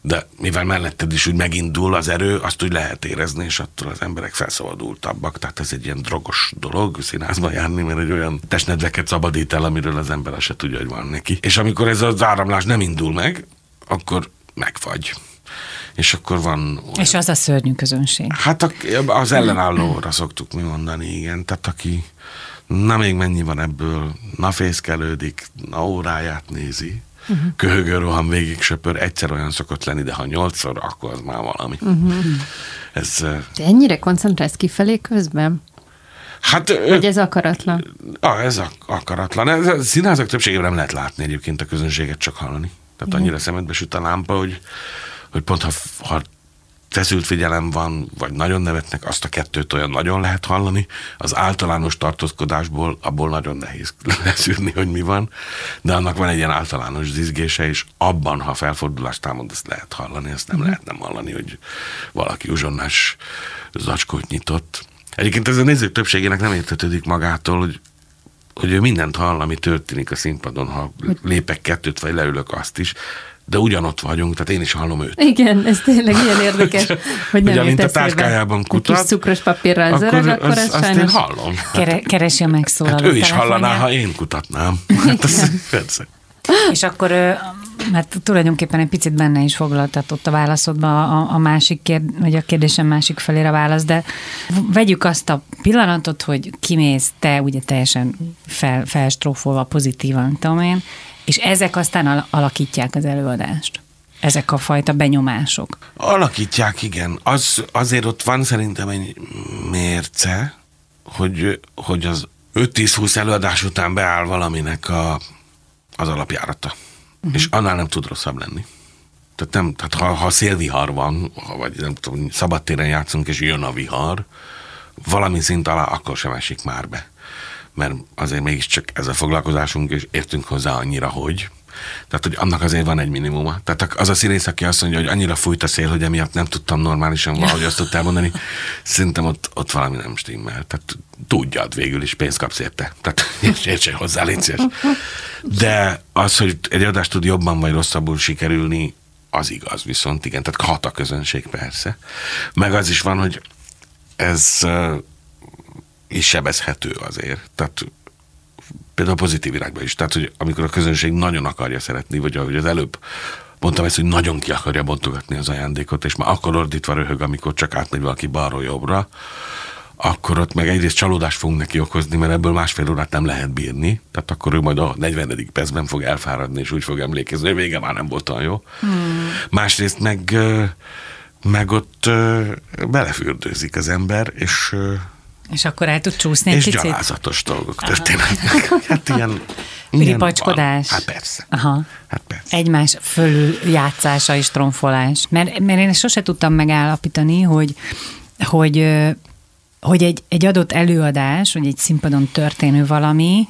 de mivel melletted is úgy megindul az erő, azt úgy lehet érezni, és attól az emberek felszabadultabbak, tehát ez egy ilyen drogos dolog színházban járni, mert egy olyan testnedveket szabadít el, amiről az ember se tudja, hogy van neki. És amikor ez az áramlás nem indul meg, akkor megfagy és akkor van... Olyan, és az a szörnyű közönség. Hát az ellenállóra szoktuk mi mondani, igen. Tehát aki na még mennyi van ebből, na fészkelődik, na óráját nézi, uh-huh. köhögő rohan végig söpör, egyszer olyan szokott lenni, de ha nyolcszor, akkor az már valami. Uh-huh. Ez, de ennyire koncentrálsz kifelé közben? Hát, Vagy ez akaratlan? Ah, ez akaratlan. Ez, a színházak többségében nem lehet látni egyébként a közönséget, csak hallani. Tehát annyira szemedbe süt a lámpa, hogy hogy pont ha, ha feszült figyelem van, vagy nagyon nevetnek, azt a kettőt olyan nagyon lehet hallani. Az általános tartózkodásból abból nagyon nehéz leszűrni, hogy mi van, de annak van egy ilyen általános zizgése, és abban, ha felfordulást támad, ezt lehet hallani, ezt nem mm. lehet nem hallani, hogy valaki uzsonnás zacskót nyitott. Egyébként ez a nézők többségének nem értetődik magától, hogy hogy ő mindent hall, ami történik a színpadon, ha lépek kettőt, vagy leülök azt is, de ugyanott vagyunk, tehát én is hallom őt. Igen, ez tényleg ilyen érdekes, hogy nem Ugye, mint a táskájában kutat, kis cukros papírral akkor, zörög, akkor az, ez azt sajnos... én hallom. Kere, keresi a megszólaló hát ő is hallaná, ha én kutatnám. Hát persze. És akkor, mert tulajdonképpen egy picit benne is foglaltatott a válaszodba a, a másik kérd, vagy a kérdésem másik felére a válasz, de vegyük azt a pillanatot, hogy kimész te ugye teljesen fel, felstrófolva pozitívan, tudom én, és ezek aztán alakítják az előadást. Ezek a fajta benyomások. Alakítják, igen. Az, azért ott van szerintem egy mérce, hogy, hogy az 5-10-20 előadás után beáll valaminek a, az alapjárata. Uh-huh. És annál nem tud rosszabb lenni. Tehát, nem, tehát ha, ha szélvihar van, vagy nem tudom, szabadtéren játszunk, és jön a vihar, valami szint alá akkor sem esik már be mert azért mégiscsak ez a foglalkozásunk, és értünk hozzá annyira, hogy tehát, hogy annak azért van egy minimuma. Tehát az a színész, aki azt mondja, hogy annyira fújt a szél, hogy emiatt nem tudtam normálisan valahogy azt tudtál mondani, szerintem ott, ott valami nem stimmel. Tehát tudjad végül is, pénzt kapsz érte. Tehát értsen hozzá, légy De az, hogy egy adást tud jobban vagy rosszabbul sikerülni, az igaz viszont, igen, tehát hat a közönség persze. Meg az is van, hogy ez is sebezhető azért. Tehát például pozitív irányba is. Tehát, hogy amikor a közönség nagyon akarja szeretni, vagy ahogy az előbb mondtam ezt, hogy nagyon ki akarja bontogatni az ajándékot, és már akkor ordítva röhög, amikor csak átmegy valaki balról jobbra, akkor ott meg egyrészt csalódást fogunk neki okozni, mert ebből másfél órát nem lehet bírni. Tehát akkor ő majd a 40. percben fog elfáradni, és úgy fog emlékezni, hogy vége már nem volt olyan jó. Hmm. Másrészt meg, meg ott belefürdőzik az ember, és és akkor el tud csúszni egy és? És gyalázatos dolgok történnek. Hát ilyen... Ripacskodás. Hát persze. Aha. Hát persze. Egymás fölül játszása és tromfolás. Mert, mert én sose tudtam megállapítani, hogy, hogy, hogy egy, egy adott előadás, vagy egy színpadon történő valami,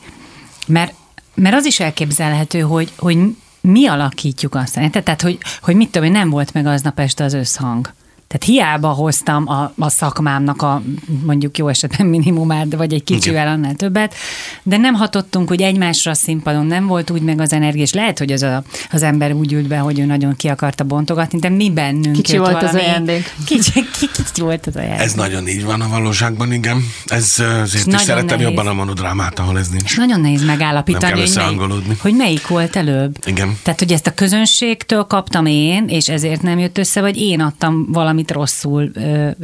mert, mert az is elképzelhető, hogy, hogy mi alakítjuk azt. Tehát, hogy, hogy mit tudom, hogy nem volt meg aznap este az összhang. Tehát hiába hoztam a, a szakmámnak a mondjuk jó esetben minimumát, vagy egy kicsivel annál többet, de nem hatottunk hogy egymásra a színpadon, nem volt úgy meg az energia, és lehet, hogy az, a, az ember úgy ült be, hogy ő nagyon ki akarta bontogatni, de mi bennünk Kicsi volt valami, az ajándék. Kicsi, kicsi volt az ajándék. Ez nagyon így van a valóságban, igen. Ez azért is szeretem nehéz. jobban a monodrámát, ahol ez nincs. Nagyon nehéz megállapítani, hogy, melyik, hogy melyik volt előbb. Igen. Tehát, hogy ezt a közönségtől kaptam én, és ezért nem jött össze, vagy én adtam valami valamit rosszul,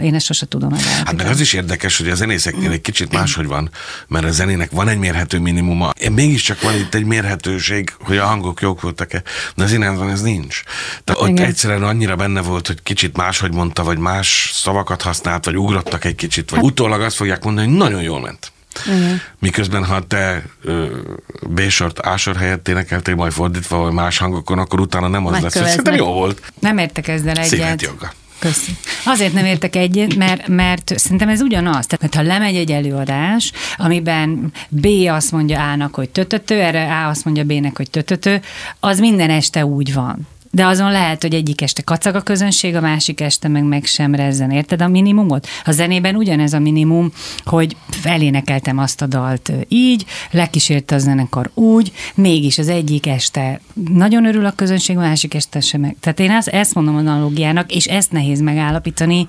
én ezt sose tudom megállapítani. Hát meg az is érdekes, hogy a zenészeknél egy kicsit máshogy van, mert a zenének van egy mérhető minimuma. Én mégiscsak van itt egy mérhetőség, hogy a hangok jók voltak-e, de az van ez nincs. Tehát ott Igen. egyszerűen annyira benne volt, hogy kicsit máshogy mondta, vagy más szavakat használt, vagy ugrottak egy kicsit, vagy hát, utólag azt fogják mondani, hogy nagyon jól ment. Igen. Miközben, ha te B-sort, A-sor helyett énekeltél majd fordítva, vagy más hangokon, akkor utána nem az lesz, hogy szerintem jó volt. Nem értek ezzel egyet. Szívet joga. Köszönöm. Azért nem értek egyet, mert, mert szerintem ez ugyanaz. Tehát ha lemegy egy előadás, amiben B azt mondja A-nak, hogy tötötő, erre A azt mondja B-nek, hogy tötötő, az minden este úgy van. De azon lehet, hogy egyik este kacag a közönség, a másik este meg meg sem rezzen. Érted a minimumot? A zenében ugyanez a minimum, hogy elénekeltem azt a dalt így, lekísérte a zenekar úgy, mégis az egyik este nagyon örül a közönség, a másik este sem meg. Tehát én ezt, ezt mondom az analógiának, és ezt nehéz megállapítani,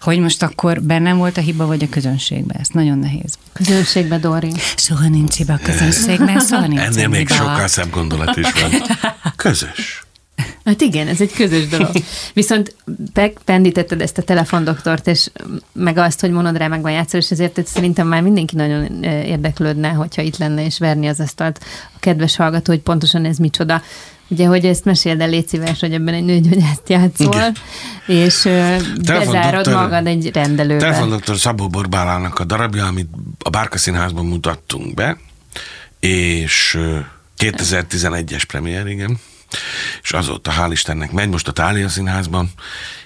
hogy most akkor bennem volt a hiba, vagy a közönségben. Ez nagyon nehéz. Közönségben, Dori. Soha nincs hiba a közönségben, soha nincs Ennél még hiba. sokkal szebb gondolat is van. Közös. Hát igen, ez egy közös dolog. Viszont pendítetted ezt a telefondoktort, és meg azt, hogy meg van játszol, és ezért szerintem már mindenki nagyon érdeklődne, hogyha itt lenne, és verni az asztalt a kedves hallgató, hogy pontosan ez micsoda. Ugye, hogy ezt meséld el, légy szíves, hogy ebben egy nőgyógyászt játszol, Igen. és bezárod doktor, magad egy rendelőbe. Telefondoktor Szabó Borbálának a darabja, amit a Bárka Színházban mutattunk be, és 2011-es premier, igen. És azóta hál' Istennek megy most a Tália Színházban,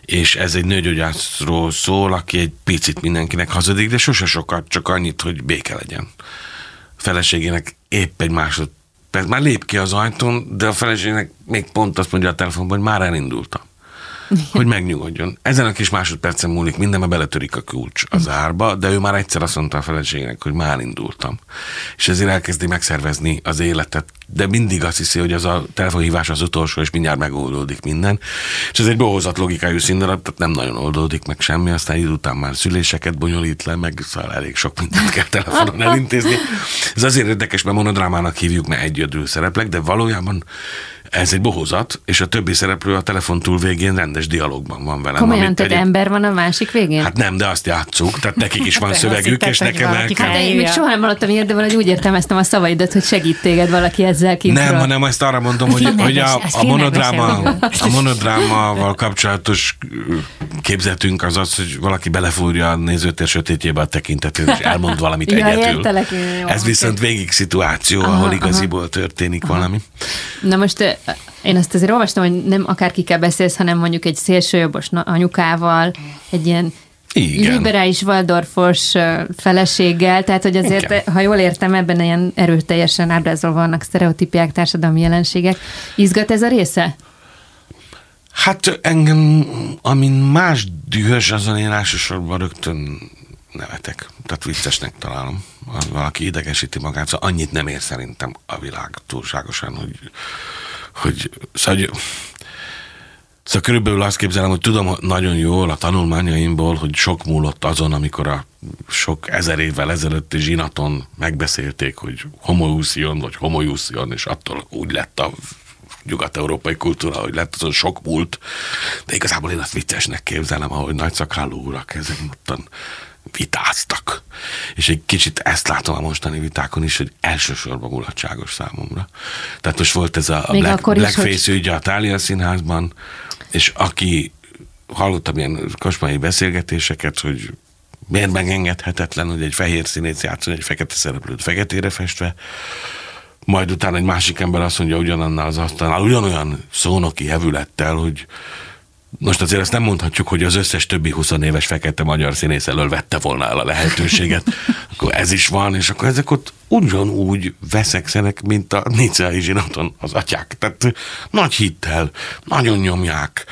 és ez egy nőgyógyászról szól, aki egy picit mindenkinek hazudik, de sose sokat, csak annyit, hogy béke legyen. A feleségének épp egy másodperc, már lép ki az ajtón, de a feleségének még pont azt mondja a telefonban, hogy már elindultam hogy megnyugodjon. Ezen a kis másodpercen múlik minden, mert beletörik a kulcs az árba, de ő már egyszer azt mondta a feleségének, hogy már indultam. És ezért elkezdi megszervezni az életet, de mindig azt hiszi, hogy az a telefonhívás az utolsó, és mindjárt megoldódik minden. És ez egy bohózat logikájú színdarab, tehát nem nagyon oldódik meg semmi, aztán idő után már szüléseket bonyolít le, meg szóval elég sok mindent kell telefonon elintézni. Ez azért érdekes, mert monodrámának hívjuk, mert egyedül szereplek, de valójában ez egy bohozat, és a többi szereplő a telefon túl végén rendes dialogban van velem. Komolyan, tehát egy... ember van a másik végén? Hát nem, de azt játszuk, tehát nekik is van szövegük, és nekem el kell. Hát én még soha nem hallottam ilyet, de valahogy úgy értelmeztem a szavaidat, hogy segít téged valaki ezzel kintről. Nem, hanem ezt arra mondom, hogy, hogy a, a, monodráma, a monodrámával kapcsolatos képzetünk az az, hogy valaki belefúrja a nézőtér sötétjébe a tekintetét, és elmond valamit ja, egyedül. Értelek, jó, Ez viszont végig szituáció, ahol igaziból történik valami. Na most én azt azért olvastam, hogy nem akárkikkel beszélsz, hanem mondjuk egy szélsőjobbos anyukával, egy ilyen igen. liberális Waldorfos feleséggel, tehát hogy azért, Igen. ha jól értem, ebben ilyen erőteljesen ábrázolva vannak sztereotípiák, társadalmi jelenségek. Izgat ez a része? Hát engem, amin más dühös, azon én elsősorban rögtön nevetek. Tehát viccesnek találom. Valaki idegesíti magát, szóval annyit nem ér szerintem a világ túlságosan, hogy hogy szóval, hogy, szóval körülbelül azt képzelem, hogy tudom nagyon jól a tanulmányaimból, hogy sok múlott azon, amikor a sok ezer évvel ezelőtti zsinaton megbeszélték, hogy homoiuszion vagy homoiuszion, és attól úgy lett a nyugat-európai kultúra, hogy lett azon sok múlt, de igazából én azt viccesnek képzelem, ahogy nagy szakálló urak ezek mottan vitáztak. És egy kicsit ezt látom a mostani vitákon is, hogy elsősorban mulatságos számomra. Tehát most volt ez a Még Black, Blackface hogy... ügy a Tália Színházban, és aki hallottam ilyen kosmai beszélgetéseket, hogy miért megengedhetetlen, hogy egy fehér színész játszon egy fekete szereplőt feketére festve, majd utána egy másik ember azt mondja ugyanannál az asztalnál, ugyanolyan szónoki hevülettel, hogy most azért ezt nem mondhatjuk, hogy az összes többi 20 éves fekete magyar színész elől vette volna el a lehetőséget. akkor ez is van, és akkor ezek ott ugyanúgy veszekszenek, mint a Nicei zsinaton az atyák. Tehát nagy hittel, nagyon nyomják,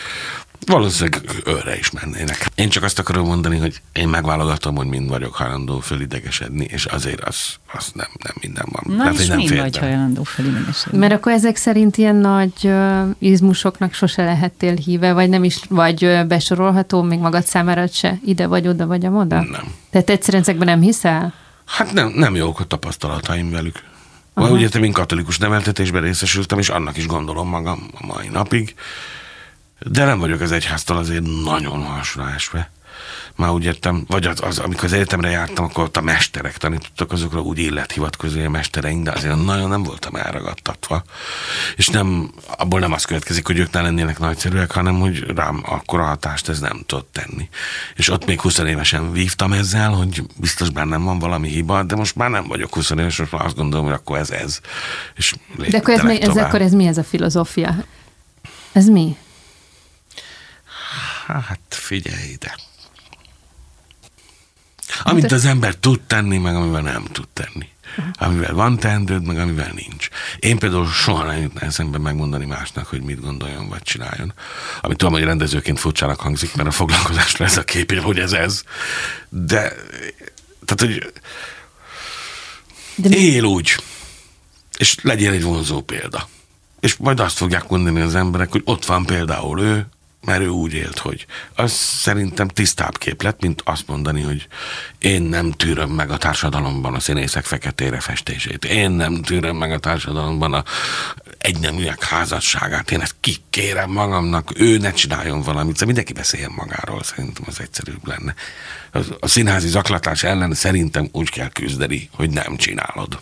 valószínűleg őre is mennének. Én csak azt akarom mondani, hogy én megválogatom, hogy mind vagyok hajlandó fölidegesedni, és azért az, az nem, nem minden van. Na, és nem mind vagy hajlandó fölidegesedni. Mert akkor ezek szerint ilyen nagy uh, izmusoknak sose lehettél híve, vagy nem is, vagy uh, besorolható még magad számára se ide vagy oda vagy amoda? Nem. Tehát egyszerűen ezekben nem hiszel? Hát nem, nem jók a tapasztalataim velük. Aha. Ugye, én katolikus neveltetésben részesültem, és annak is gondolom magam a mai napig. De nem vagyok az egyháztal azért nagyon hasra esve. Már úgy értem, vagy az, az, amikor az egyetemre jártam, akkor ott a mesterek tanítottak, azokra úgy illet hivatkozni a mestereink, de azért nagyon nem voltam elragadtatva. És nem, abból nem az következik, hogy ők ne lennének nagyszerűek, hanem hogy rám akkor a hatást ez nem tudott tenni. És ott még 20 évesen vívtam ezzel, hogy biztos bennem van valami hiba, de most már nem vagyok 20 éves, most már azt gondolom, hogy akkor ez ez. És de akkor ez, mi, ez, akkor ez mi ez a filozófia? Ez mi? Hát figyelj ide. Amit az ember tud tenni, meg amivel nem tud tenni. Amivel van teendőd, meg amivel nincs. Én például soha nem jutna eszembe megmondani másnak, hogy mit gondoljon, vagy csináljon. Amit tudom, hogy rendezőként furcsának hangzik, mert a foglalkozásra ez a kép, hogy ez ez. De, tehát, hogy De él úgy, és legyél egy vonzó példa. És majd azt fogják mondani az emberek, hogy ott van például ő, mert ő úgy élt, hogy az szerintem tisztább képlet, mint azt mondani, hogy én nem tűröm meg a társadalomban a színészek feketére festését. Én nem tűröm meg a társadalomban a egyneműek házasságát. Én ezt kikérem magamnak, ő ne csináljon valamit. Szóval mindenki beszéljen magáról, szerintem az egyszerűbb lenne. A színházi zaklatás ellen szerintem úgy kell küzdeni, hogy nem csinálod.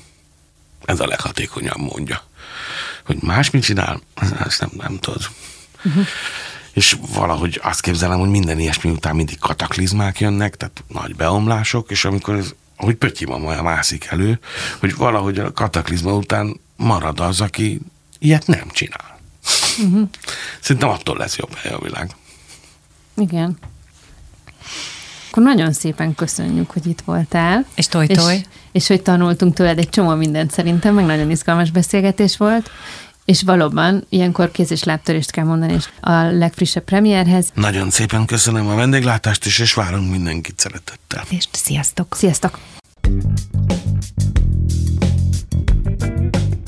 Ez a leghatékonyabb mondja. Hogy más mit csinál, ezt nem, nem tudod. Uh-huh és valahogy azt képzelem, hogy minden ilyesmi után mindig kataklizmák jönnek, tehát nagy beomlások, és amikor ez, hogy pötyi mama mászik elő, hogy valahogy a kataklizma után marad az, aki ilyet nem csinál. Uh-huh. Szerintem attól lesz jobb hely a világ. Igen. Akkor nagyon szépen köszönjük, hogy itt voltál. És toj-toj. És, és hogy tanultunk tőled egy csomó mindent szerintem, meg nagyon izgalmas beszélgetés volt. És valóban ilyenkor kéz- és lábtörést kell mondani és a legfrissebb premierhez. Nagyon szépen köszönöm a vendéglátást is, és várunk mindenkit szeretettel. És sziasztok! Sziasztok!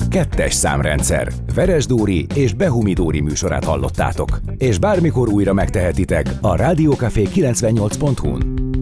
Kettes számrendszer. Veres Dóri és Behumi Dóri műsorát hallottátok. És bármikor újra megtehetitek a Rádiókafé 98.hu-n.